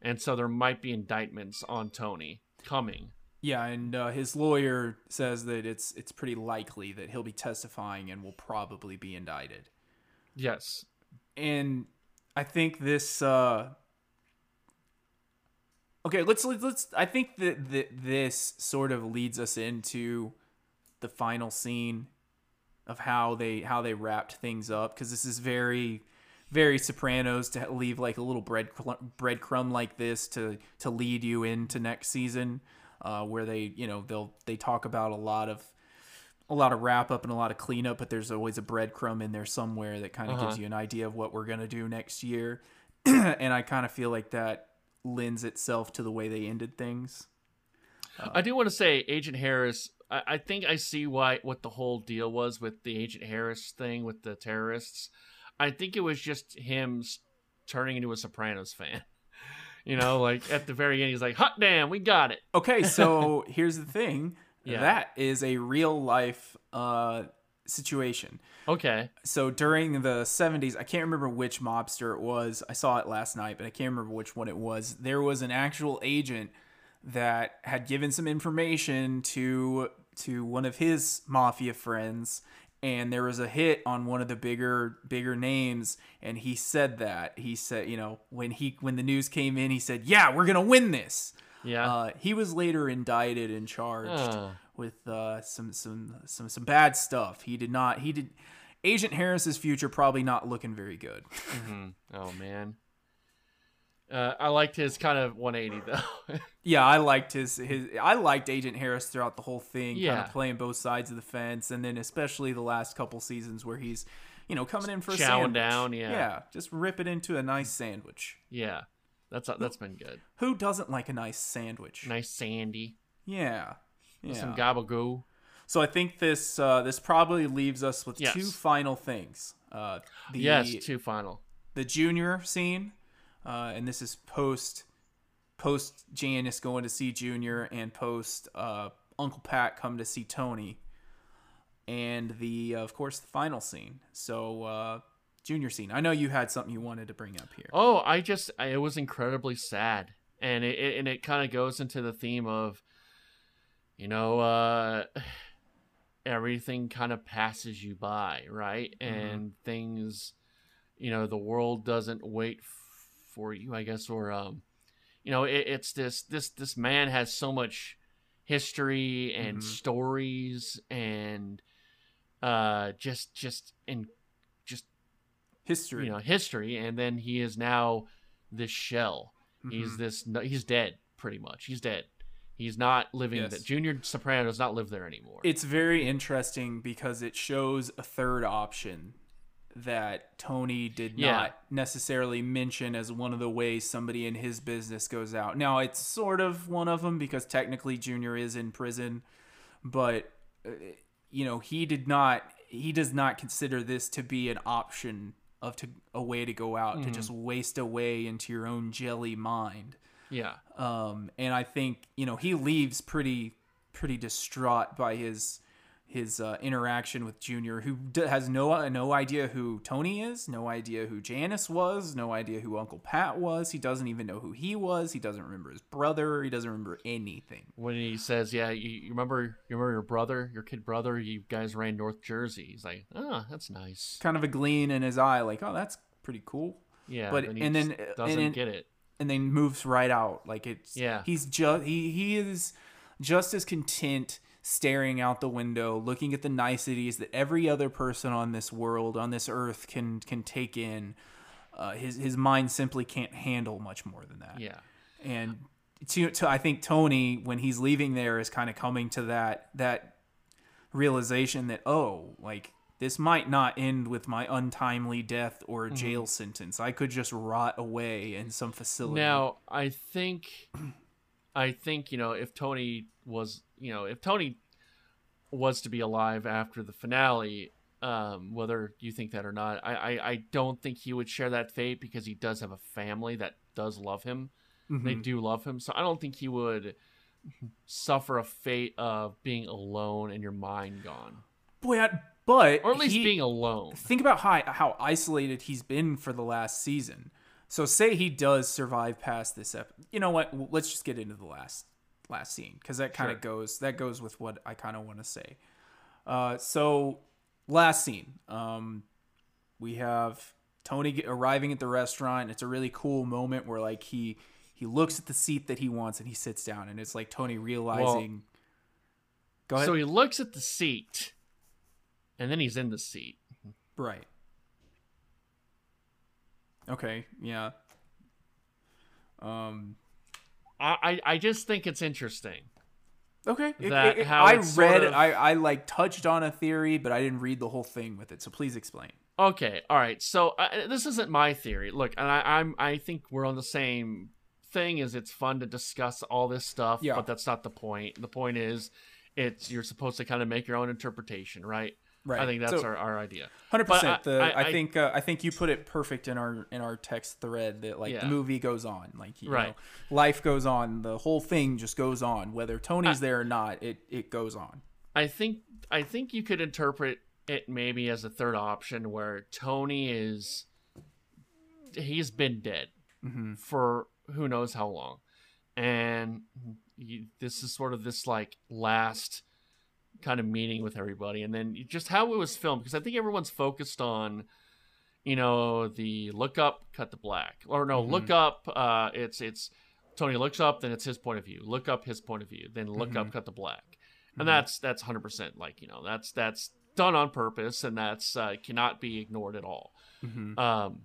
and so there might be indictments on Tony coming. Yeah, and uh, his lawyer says that it's it's pretty likely that he'll be testifying and will probably be indicted. Yes. And I think this. Uh, okay, let's let's. I think that, that this sort of leads us into the final scene of how they how they wrapped things up because this is very very Sopranos to leave like a little bread breadcrumb like this to to lead you into next season, uh, where they you know they'll they talk about a lot of a lot of wrap up and a lot of cleanup, but there's always a breadcrumb in there somewhere that kind of Uh-huh. gives you an idea of what we're gonna do next year, and I kind of feel like that lends itself to the way they ended things. I do want to say Agent Harris. I, I think I see why what the whole deal was with the Agent Harris thing with the terrorists. I think it was just him turning into a Sopranos fan. You know, like at the very end, he's like, "Hot damn, we got it." Okay, so here's the thing. Yeah. That is a real life uh, situation. Okay. So during the 70s, I can't remember which mobster it was. I saw it last night, but I can't remember which one it was. There was an actual agent that had given some information to to one of his mafia friends and there was a hit on one of the bigger bigger names and he said that he said you know when he when the news came in he said yeah we're gonna win this Yeah. uh, he was later indicted and charged Oh. With uh, some some some some bad stuff. He did not. He did. Agent Harris's future probably not looking very good. hmm Oh man. Uh, I liked his kind of 180 though. yeah, I liked his his. I liked Agent Harris throughout the whole thing, kind of playing both sides of the fence, and then especially the last couple seasons where he's, you know, coming in for a Chowing sandwich. down, yeah. yeah, just rip it into a nice sandwich. yeah. That's that's been good. Who doesn't like a nice sandwich? Nice sandy. Yeah, yeah. Some gabagoo. So I think this uh, this probably leaves us with Yes. two final things. Uh, the, yes, two final. the junior scene, uh, and this is post post Janice going to see Junior and post uh, Uncle Pat come to see Tony, and the of course the final scene. So uh, junior scene. I know you had something you wanted to bring up here. Oh, I just I, it was incredibly sad, and it, it and it kind of goes into the theme of, you know, uh, everything kind of passes you by, right? And things, you know, the world doesn't wait f- for you, I guess, or um, you know, it, it's this this this man has so much history and Mhm. stories and uh just just in just History. you know history and then he is now this shell he's Mhm. this he's dead pretty much he's dead he's not living Yes. that junior soprano does not live there anymore It's very interesting because it shows a third option that Tony did Yeah. not necessarily mention as one of the ways somebody in his business goes out. Now, it's sort of one of them because technically Junior is in prison, but uh, you know, he did not he does not consider this to be an option of to a way to go out to Mhm. just waste away into your own jelly mind yeah um, and I think you know he leaves pretty pretty distraught by his his uh, interaction with Junior, who d- has no no idea who Tony is, no idea who Janice was, no idea who Uncle Pat was. He doesn't even know who he was. He doesn't remember his brother. He doesn't remember anything. when he says yeah you, you remember you remember your brother your kid brother you guys ran north jersey he's like oh that's nice Kind of a gleam in his eye, like oh that's pretty cool, yeah but- and, he and then- just doesn't then- get it and then moves right out. Like it's Yeah. He's just he he is just as content staring out the window, looking at the niceties that every other person on this world, on this earth, can can take in. Uh, his his mind simply can't handle much more than that. yeah And to, to I think Tony, when he's leaving there, is kind of coming to that that realization that oh, like this might not end with my untimely death or a Mm-hmm. jail sentence. I could just rot away in some facility. Now, I think, I think you know, if Tony was, you know, if Tony was to be alive after the finale, um, whether you think that or not, I, I, I don't think he would share that fate because he does have a family that does love him. They Mhm. do love him, so I don't think he would suffer a fate of being alone and your mind gone, boy, I, but or at least he- being alone. think about how how isolated he's been for the last season. So say he does survive past this ep- You know what? Let's just get into the last last scene because that kind of Sure. goes that goes with what I kind of want to say. Uh, so last scene, um, we have Tony arriving at the restaurant. It's a really cool moment where like he he looks at the seat that he wants and he sits down, and it's like Tony realizing. Go ahead. So he looks at the seat, and then he's in the seat. Right. Okay. Yeah. Um. I, I, I just think it's interesting. Okay. That it- it- how I it's sort read. of- I I like touched on a theory, but I didn't read the whole thing with it. So please explain. Okay, all right. So uh, this isn't my theory. Look, and I, I'm I think we're on the same thing. Is it's fun to discuss all this stuff, Yeah. but that's not the point. The point is, it's you're supposed to kind of make your own interpretation, right? Right. I think that's So- our, our idea. Hundred percent. I- The I, I- think uh, I think you put it perfect in our in our text thread that like the movie goes on, like you Right. know, life goes on. The whole thing just goes on, whether Tony's I- there or not. It it goes on. I think I think you could interpret it maybe as a third option where Tony is he's been dead Mhm. for who knows how long, and you, this is sort of this like last kind of meeting with everybody, and then just how it was filmed because I think everyone's focused on you know the look up, cut to black, or no look up. Uh, it's it's Tony looks up, then it's his point of view. Look up his point of view, then look up, cut to black. And that's that's 100% like you know that's that's done on purpose and that's uh, cannot be ignored at all. Mhm. um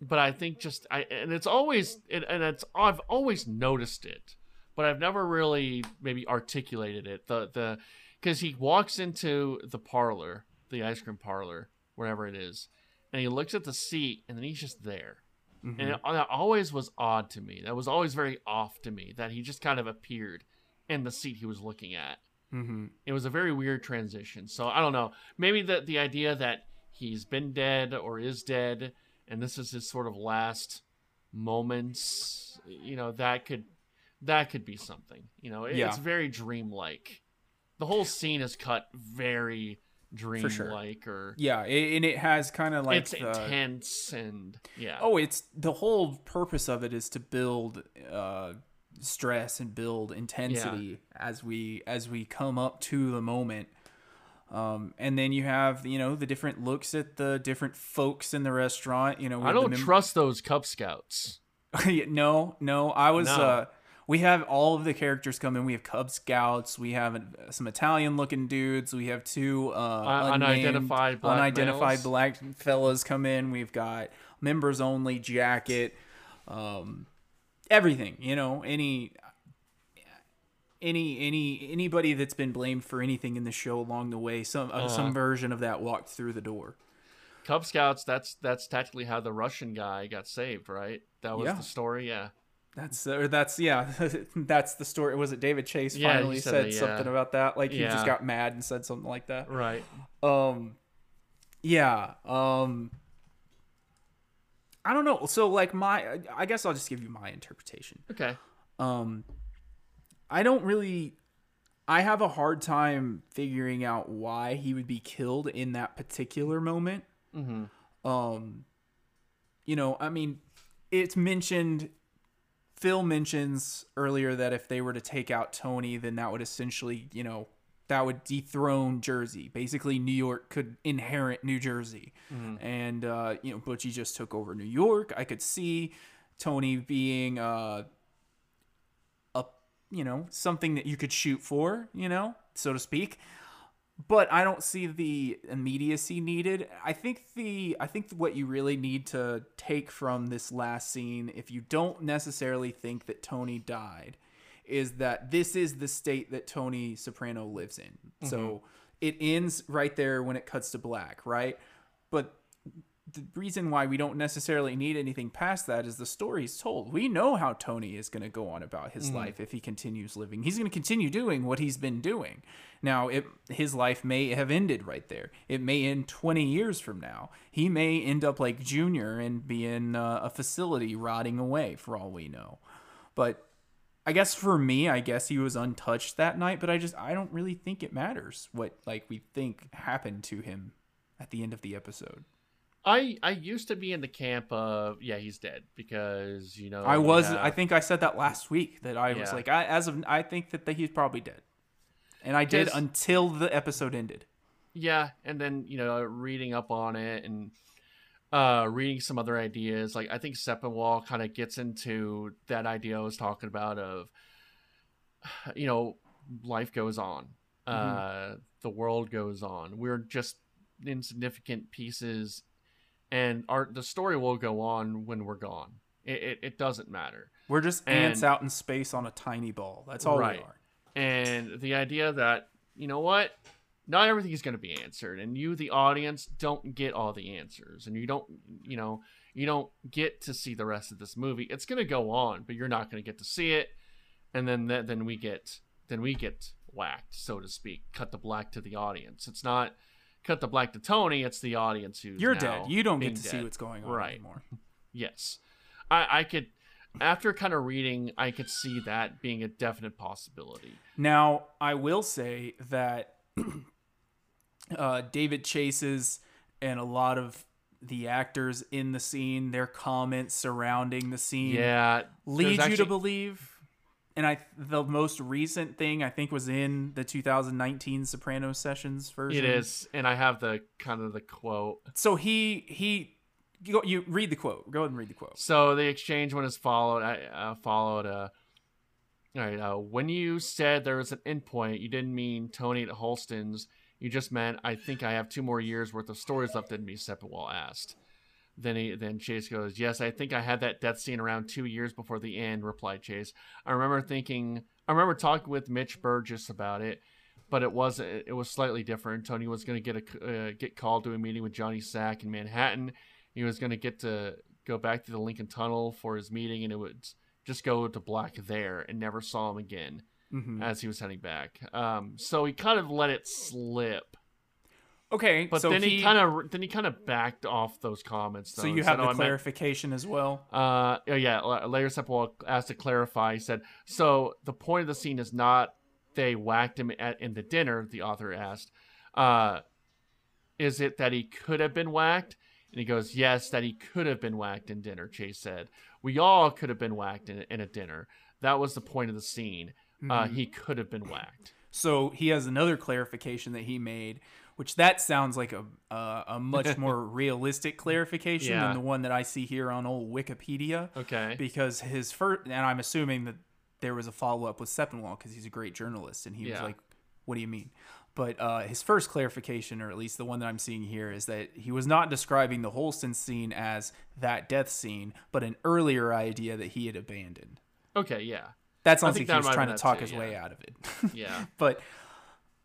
but i think just i and it's always it, and it's i've always noticed it but i've never really maybe articulated it. The the because he walks into the parlor the ice cream parlor wherever it is and he looks at the seat and then he's just there Mhm. and it, that always was odd to me that was always very off to me that he just kind of appeared in the seat he was looking at Mhm. it was a very weird transition. So I don't know. Maybe the the idea that he's been dead or is dead, and this is his sort of last moments. You know, that could that could be something. You know, it- Yeah. it's very dreamlike. The whole scene is cut very dreamlike, or Yeah, it, and it has kind of like it's the, intense and yeah. Oh, it's the whole purpose of it is to build uh, stress and build intensity as we as we come up to the moment. Um, and then you have you know the different looks at the different folks in the restaurant. You know, I don't mem- trust those Cub Scouts. no, no, I was. No. Uh, we have all of the characters come in. We have Cub Scouts. We have some Italian-looking dudes. We have two uh, Un- unnamed- unidentified black unidentified males. black fellas come in. We've got members only jacket, um, everything. You know, any any any anybody that's been blamed for anything in the show along the way, some uh, Uh-huh. some version of that walked through the door. Cub Scouts. That's that's tactically how the Russian guy got saved, right? That was Yeah. the story. Yeah. That's or that's yeah, that's the story. Was it David Chase Yeah, finally said said, that, yeah. something about that? Like he Yeah. just got mad and said something like that. Right. Um, yeah. Um, I don't know. So like my, I guess I'll just give you my interpretation. Okay. Um, I don't really. I have a hard time figuring out why he would be killed in that particular moment. Mm-hmm. Um, you know, I mean, it's mentioned. Phil mentions earlier that if they were to take out Tony, then that would essentially, you know, that would dethrone Jersey. Basically, New York could inherit New Jersey, and uh, you know, Butchie just took over New York. I could see Tony being uh, a, you know, something that you could shoot for, you know, so to speak but I don't see the immediacy needed. I think the I think what you really need to take from this last scene, if you don't necessarily think that Tony died, is that this is the state that Tony Soprano lives in. So mm-hmm. it ends right there when it cuts to black, right? But the reason why we don't necessarily need anything past that is the story's told. We know how Tony is going to go on about his life if he continues living. He's going to continue doing what he's been doing. Now, it, his life may have ended right there. It may end 20 years from now. He may end up like Junior and be in uh, a facility rotting away for all we know. But I guess for me, I guess he was untouched that night, but I just I don't really think it matters what like we think happened to him at the end of the episode. I I used to be in the camp of yeah he's dead because you know I was yeah, I think I said that last week that I was like I as of I think that, that he's probably dead. And I did until the episode ended. yeah and then you know reading up on it and uh reading some other ideas like I think Sepinwall kind of gets into that idea I was talking about of you know life goes on. Uh the world goes on. We're just insignificant pieces and our the story will go on when we're gone it, it, it doesn't matter We're just ants And- out in space on a tiny ball. That's all Right. we are. and the idea that you know what not everything is going to be answered and you the audience don't get all the answers and you don't you know you don't get to see the rest of this movie it's going to go on but you're not going to get to see it and then th- then we get then we get whacked so to speak cut the black to the audience it's not cut the black to tony it's the audience who's You're dead. You don't get to see what's going on Right. anymore. Yes. I, I could, after kind of reading, I could see that being a definite possibility. Now, I will say that uh, David Chase's and a lot of the actors in the scene, their comments surrounding the scene, Yeah. lead there's you to believe. And I, the most recent thing I think was in the 2019 Soprano sessions version. It is. And I have the kind of the quote. So he he, you, you read the quote. Go ahead and read the quote. So the exchange one is followed. I uh, followed. Uh, all right. Uh, when you said there was an endpoint, you didn't mean Tony at Holsten's. You just meant I think I have two more years worth of stories left in me. Sepinwall asked. Then he then Chase goes, Yes, I think I had that death scene around two years before the end. Replied Chase. I remember thinking. I remember talking with Mitch Burgess about it, but it was it was slightly different. Tony was going to get a uh, get called to a meeting with Johnny Sack in Manhattan. He was going to get to go back to the Lincoln Tunnel for his meeting, and it would just go to black there, and never saw him again Mhm. as he was heading back. Um, so he kind of let it slip, Okay, but so then he, kind of then he kind of backed off those comments. so though, you and have said, the "Oh, I meant- clarification as well. uh, oh, yeah, La- Larry Sepulveda asked to clarify. He said, "So the point of the scene is not they whacked him at in the dinner." The author asked, uh, "Is it that he could have been whacked?" And he goes, "Yes, that he could have been whacked in dinner." Chase said, "We all could have been whacked in, in a dinner. That was the point of the scene. Uh, Mm-hmm. he could have been whacked." So he has another clarification that he made, which that sounds like a uh, a much more realistic clarification Yeah. than the one that I see here on old Wikipedia. Okay. Because his first, and I'm assuming that there was a follow up with Sepinwall because he's a great journalist, and he was like, "What do you mean?" But uh, his first clarification, or at least the one that I'm seeing here, is that he was not describing the Holsten scene as that death scene, but an earlier idea that he had abandoned. Okay. Yeah. That sounds like he was trying to talk too, his yeah. way out of it. Yeah. but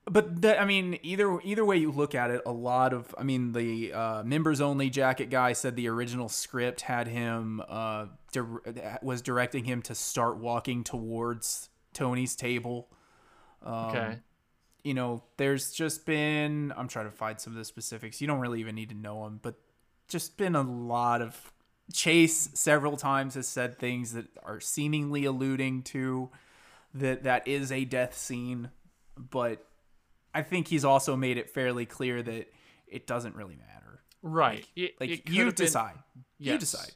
but that, I mean, either either way you look at it, a lot of I mean, the uh, members only jacket guy said the original script had him uh, dir- was directing him to start walking towards Tony's table. Um, Okay. You know, there's just been I'm trying to find some of the specifics. You don't really even need to know them, but just been a lot of Chase several times has said things that are seemingly alluding to that that is a death scene, but I think he's also made it fairly clear that it doesn't really matter. right. It- Like it you been- decide. You decide.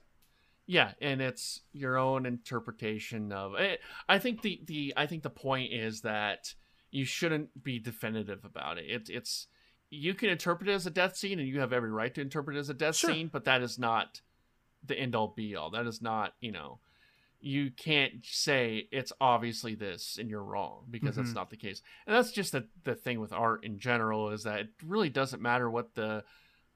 Yeah, and it's your own interpretation of it. I think the the I think the point is that you shouldn't be definitive about it. It it's you can interpret it as a death scene, and you have every right to interpret it as a death Sure. scene, but that is not the end all be all. That is not you know. You can't say it's obviously this and you're wrong because that's Mhm. not the case. And that's just the, the thing with art in general is that it really doesn't matter what the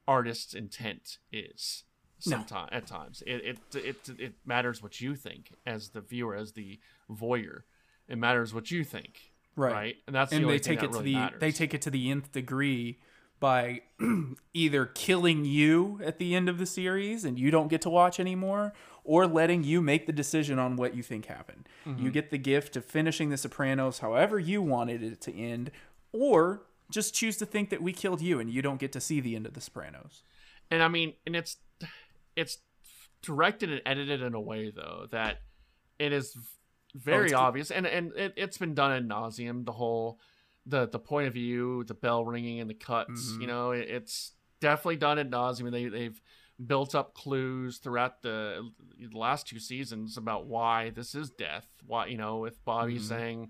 artist's intent is No. sometimes at times it, it it it matters what you think as the viewer as the voyeur it matters what you think Right. right? And that's the and they take it to really the matters. they take it to the nth degree by either killing you at the end of the series and you don't get to watch anymore or letting you make the decision on what you think happened. Mm-hmm. You get the gift of finishing the Sopranos however you wanted it to end or just choose to think that we killed you and you don't get to see the end of the Sopranos. and I mean, and it's it's directed and edited in a way though that it is very it's- obvious, and and it, it's been done ad nauseum. The whole the the point of view, the bell ringing, and the cuts. Mhm. You know, it, it's definitely done ad nauseum. I mean, they they've built up clues throughout the, the last two seasons about why this is death. Why you know, with Bobby Mhm. saying.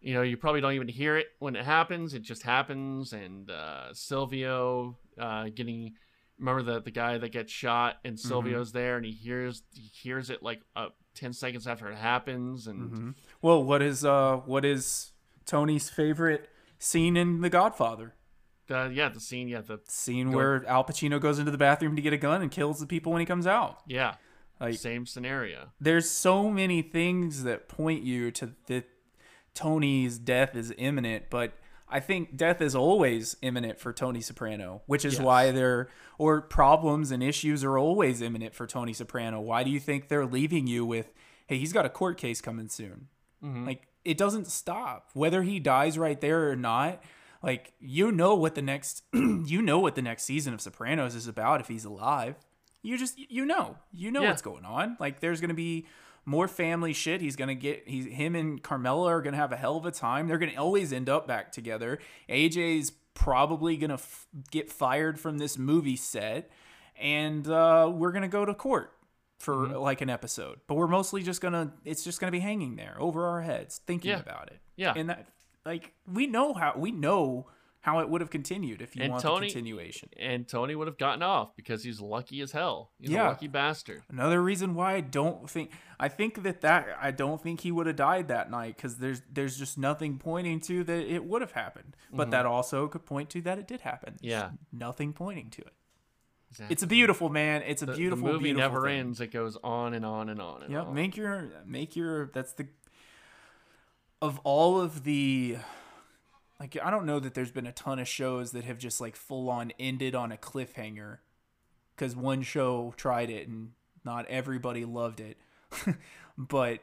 You know, you probably don't even hear it when it happens. It just happens, and uh, Silvio uh, getting remember the the guy that gets shot and Mm-hmm. Silvio's there and he hears he hears it like uh, 10 seconds after it happens and Mm-hmm. Well, what is uh what is Tony's favorite scene in The Godfather? uh, yeah the scene yeah the Scene Go- where Al Pacino goes into the bathroom to get a gun and kills the people when he comes out. yeah Like same scenario there's so many things that point you to that Tony's death is imminent, but I think death is always imminent for Tony Soprano, which is Yes. why there or problems and issues are always imminent for Tony Soprano. Why do you think they're leaving you with, hey, he's got a court case coming soon? Mhm. Like it doesn't stop whether he dies right there or not. Like you know what the next you know what the next season of Sopranos is about if he's alive. You just you know you know Yeah. what's going on. Like there's gonna be more family shit. He's gonna get he's him and Carmela are gonna have a hell of a time. They're gonna always end up back together. AJ's probably gonna f- get fired from this movie set, and uh, we're gonna go to court for Mm-hmm. like an episode. But we're mostly just gonna it's just gonna be hanging there over our heads thinking Yeah. about it. Yeah. and that like we know how we know how it would have continued if you And want Tony- the continuation. and Tony would have gotten off because he's lucky as hell he's Yeah. a lucky bastard Another reason why I don't think I think that that I don't think he would have died that night because there's there's just nothing pointing to that it would have happened. But that also could point to that it did happen. There's Yeah. nothing pointing to it. Exactly. It's a beautiful man. It's a the, the beautiful, movie beautiful never thing. ends it goes on and on and on and Yeah, on. make your make your that's the of all of the like I don't know that there's been a ton of shows that have just like full on ended on a cliffhanger cuz one show tried it and not everybody loved it. but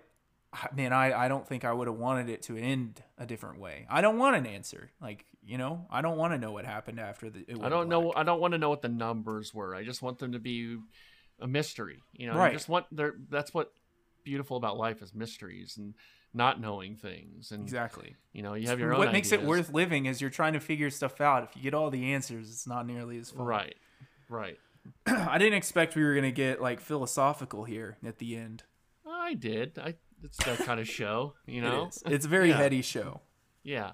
man, I I don't think I would have wanted it to end a different way. I don't want an answer. Like, you know, I don't want to know what happened after the it I don't know. I don't want to know what the numbers were. I just want them to be a mystery. You know, Right. I just want there. That's what beautiful about life is mysteries and not knowing things. And Exactly. you know, you have your own. what makes it worth living is you're trying to figure stuff out. If you get all the answers, it's not nearly as fun. Right. Right. I didn't expect we were gonna get like philosophical here at the end. I did. I. It's that kind of show. You know. It. It's a very Yeah. heady show. Yeah.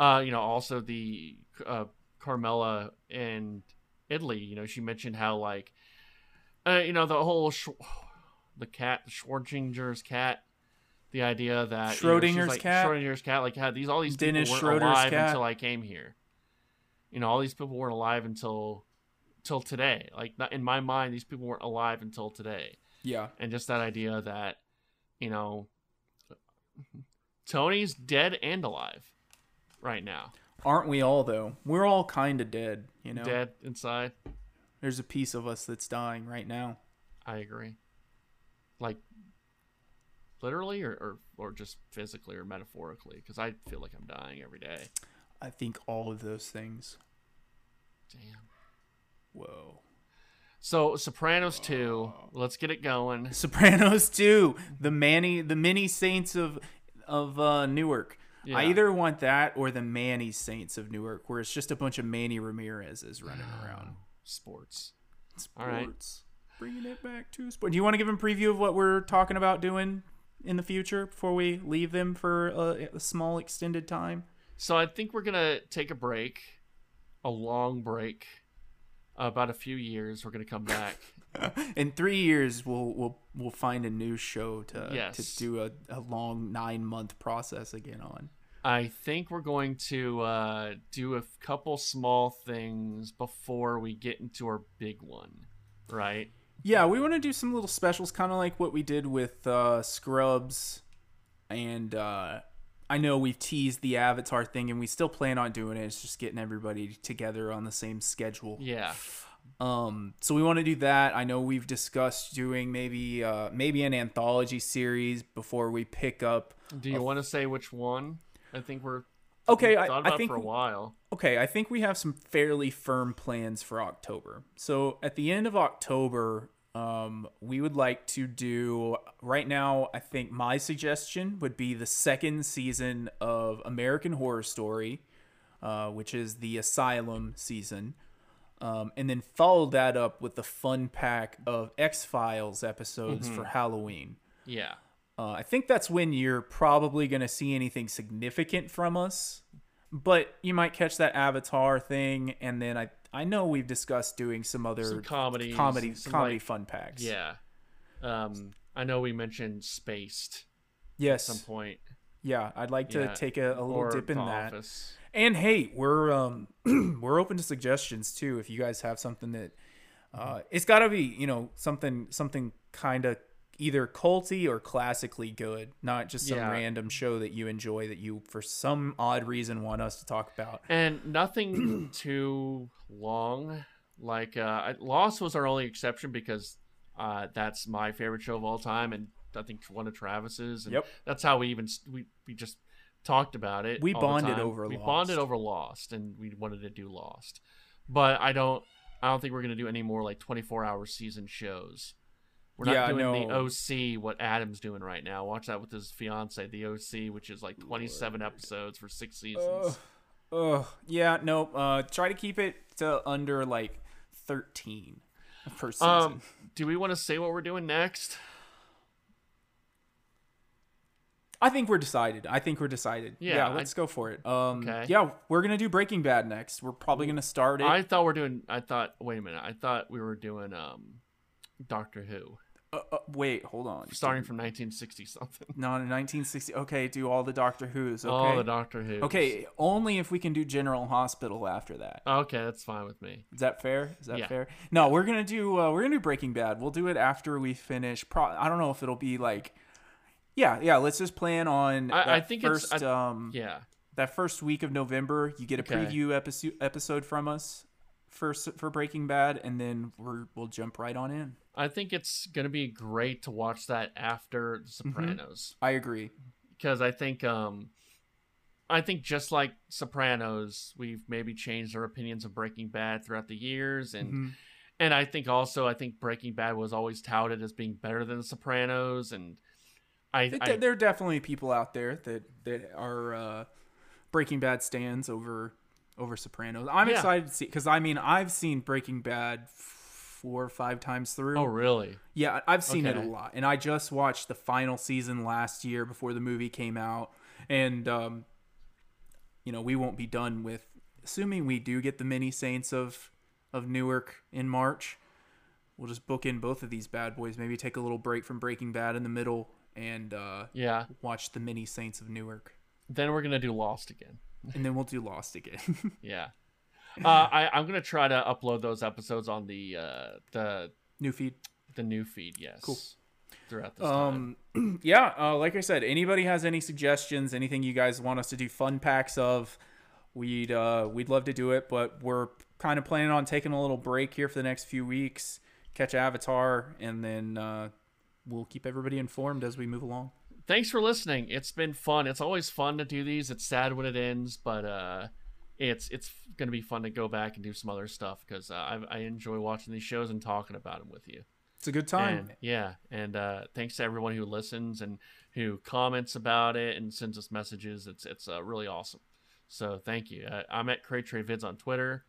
Uh, you know, also the uh, Carmela and Italy, you know, she mentioned how like, uh, you know, the whole Sch- the cat, Schwarzenegger's cat, the idea that you know, Schrodinger's like, cat? Schrodinger's cat, like had these all these Dennis people weren't alive cat? until I came here. You know, all these people weren't alive until till today. Like in my mind, these people weren't alive until today Yeah. and just that idea that you know Tony's dead and alive right now, Aren't we all though? We're all kind of dead. You know. dead inside. There's a piece of us that's dying right now. I agree. Like literally, or or, or just physically or metaphorically, because I feel like I'm dying every day. I think all of those things. Damn. Whoa. So Sopranos two, let's get it going. Sopranos 2, the Manny, the mini saints of of uh, Newark. I either want that or the Manny Saints of Newark, where it's just a bunch of Manny Ramirez's running around. Sports. Sports. All right. Bringing it back to sports. Do you want to give them a preview of what we're talking about doing in the future before we leave them for a, a small extended time? So I think we're gonna take a break, a long break, about a few years. We're gonna come back. in three years, we'll we'll we'll find a new show to Yes. to do a, a long nine month process again on. I think we're going to uh, do a couple small things before we get into our big one, right? Yeah, we want to do some little specials, kind of like what we did with uh, Scrubs and uh, I know we've teased the Avatar thing, and we still plan on doing it. It's just getting everybody together on the same schedule. Yeah. Um, so we want to do that. I know we've discussed doing maybe uh, maybe an anthology series before we pick up. Do you want to say which one? I think we're Okay, thought I, about I it think for a while. okay, I think we have some fairly firm plans for October. So at the end of October, um, we would like to do right now. I think my suggestion would be the second season of American Horror Story, uh, which is the Asylum season. Um, and then follow that up with the fun pack of X Files episodes for Halloween. Yeah. Uh, I think that's when you're probably going to see anything significant from us, but you might catch that Avatar thing, and then I I know we've discussed doing some other Some comedies, comedy some, comedy like- fun packs. Yeah. Um, I know we mentioned Spaced Yes. at some point. yeah. I'd like to Yeah, take a, a little or dip in that. Office. And hey, we're um we're open to suggestions too. If you guys have something that uh, it's got to be you know something something kind of either culty or classically good, not just some Yeah. random show that you enjoy that you for some odd reason want us to talk about. And nothing too long. Like uh, Lost was our only exception because uh, that's my favorite show of all time, and I think one of Travis's. And Yep. That's how we even we we just talked about it. We bonded over We Lost. bonded over Lost, and we wanted to do Lost. But I don't. I don't think we're gonna do any more like twenty four hour season shows. We're not Yeah, doing no. the OC, what Adam's doing right now. Watch that with his fiance, the OC, which is like 27 episodes for six seasons. Ugh. Ugh. Yeah, no. Uh, try to keep it to under like thirteen per season. Um, do we want to say what we're doing next? I think we're decided. I think we're decided. Yeah, Yeah, let's go for it. Um, Okay. yeah, we're gonna do Breaking Bad next. We're probably gonna start it. I thought we're doing. I thought. Wait a minute. I thought we were doing um, Doctor Who, uh, uh, wait, hold on. starting from 1960 something. No, 1960. Okay, do all the Doctor Who's. Okay. All the Doctor Who. okay, only if we can do General Hospital after that. Okay, that's fine with me. Is that fair? Is that Yeah. fair? No, we're gonna do uh, we're gonna do Breaking Bad. We'll do it after we finish. Pro- I don't know if it'll be like, yeah, yeah. Let's just plan on. I- I think it's- first, I- um, Yeah. that first week of November. You get a Okay. preview episode episode from us for for Breaking Bad, and then we're, we'll jump right on in. I think it's gonna be great to watch that after Mm-hmm. The Sopranos I agree. because I think um, I think just like Sopranos, we've maybe changed our opinions of Breaking Bad throughout the years, and Mhm. and I think also I think Breaking Bad was always touted as being better than The Sopranos, and I, Th- I there are definitely people out there that that are uh, Breaking Bad stands over over Sopranos. I'm Yeah. excited to see because I mean I've seen Breaking Bad four or five times through. oh really Yeah, I've seen it a lot, and I just watched the final season last year before the movie came out, and um, you know we won't be done with, assuming we do get the mini Saints of of Newark in March. We'll just book in both of these bad boys. Maybe take a little break from Breaking Bad in the middle and uh, yeah. watch the mini Saints of Newark, Then we're gonna do Lost again. and then we'll do Lost again. Yeah. Uh, I, I'm gonna try to upload those episodes on the uh, the New feed. the new feed. Yes. Cool. Throughout this time. Um, yeah, uh, like I said, anybody has any suggestions, anything you guys want us to do fun packs of, we'd uh, we'd love to do it. But we're kind of planning on taking a little break here for the next few weeks, catch Avatar, and then uh, we'll keep everybody informed as we move along. Thanks for listening. It's been fun. It's always fun to do these. It's sad when it ends, but uh, it's it's gonna be fun to go back and do some other stuff because uh, I, I enjoy watching these shows and talking about them with you. It's a good time. And, yeah, and uh, thanks to everyone who listens and who comments about it and sends us messages. It's it's uh, really awesome. So thank you. Uh, I'm at Cray Vids on Twitter,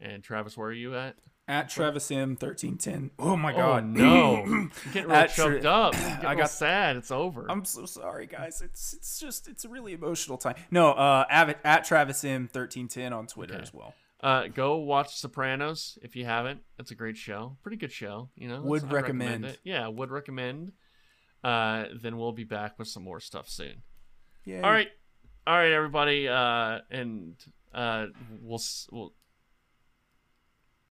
and Travis, where are you at? At Travis M thirteen ten. Oh my Oh god, no, I'm getting real At Tra- up. I got- sad. It's over. I'm so sorry, guys. It's it's just it's a really emotional time. No, uh, at, at Travis M thirteen ten on Twitter Okay. as well. Uh, go watch Sopranos if you haven't. It's a great show. Pretty good show. You know, Would recommend. it. Yeah, would recommend. Uh, then we'll be back with some more stuff soon. Yeah. All right, all right, everybody. Uh, and uh, we'll we'll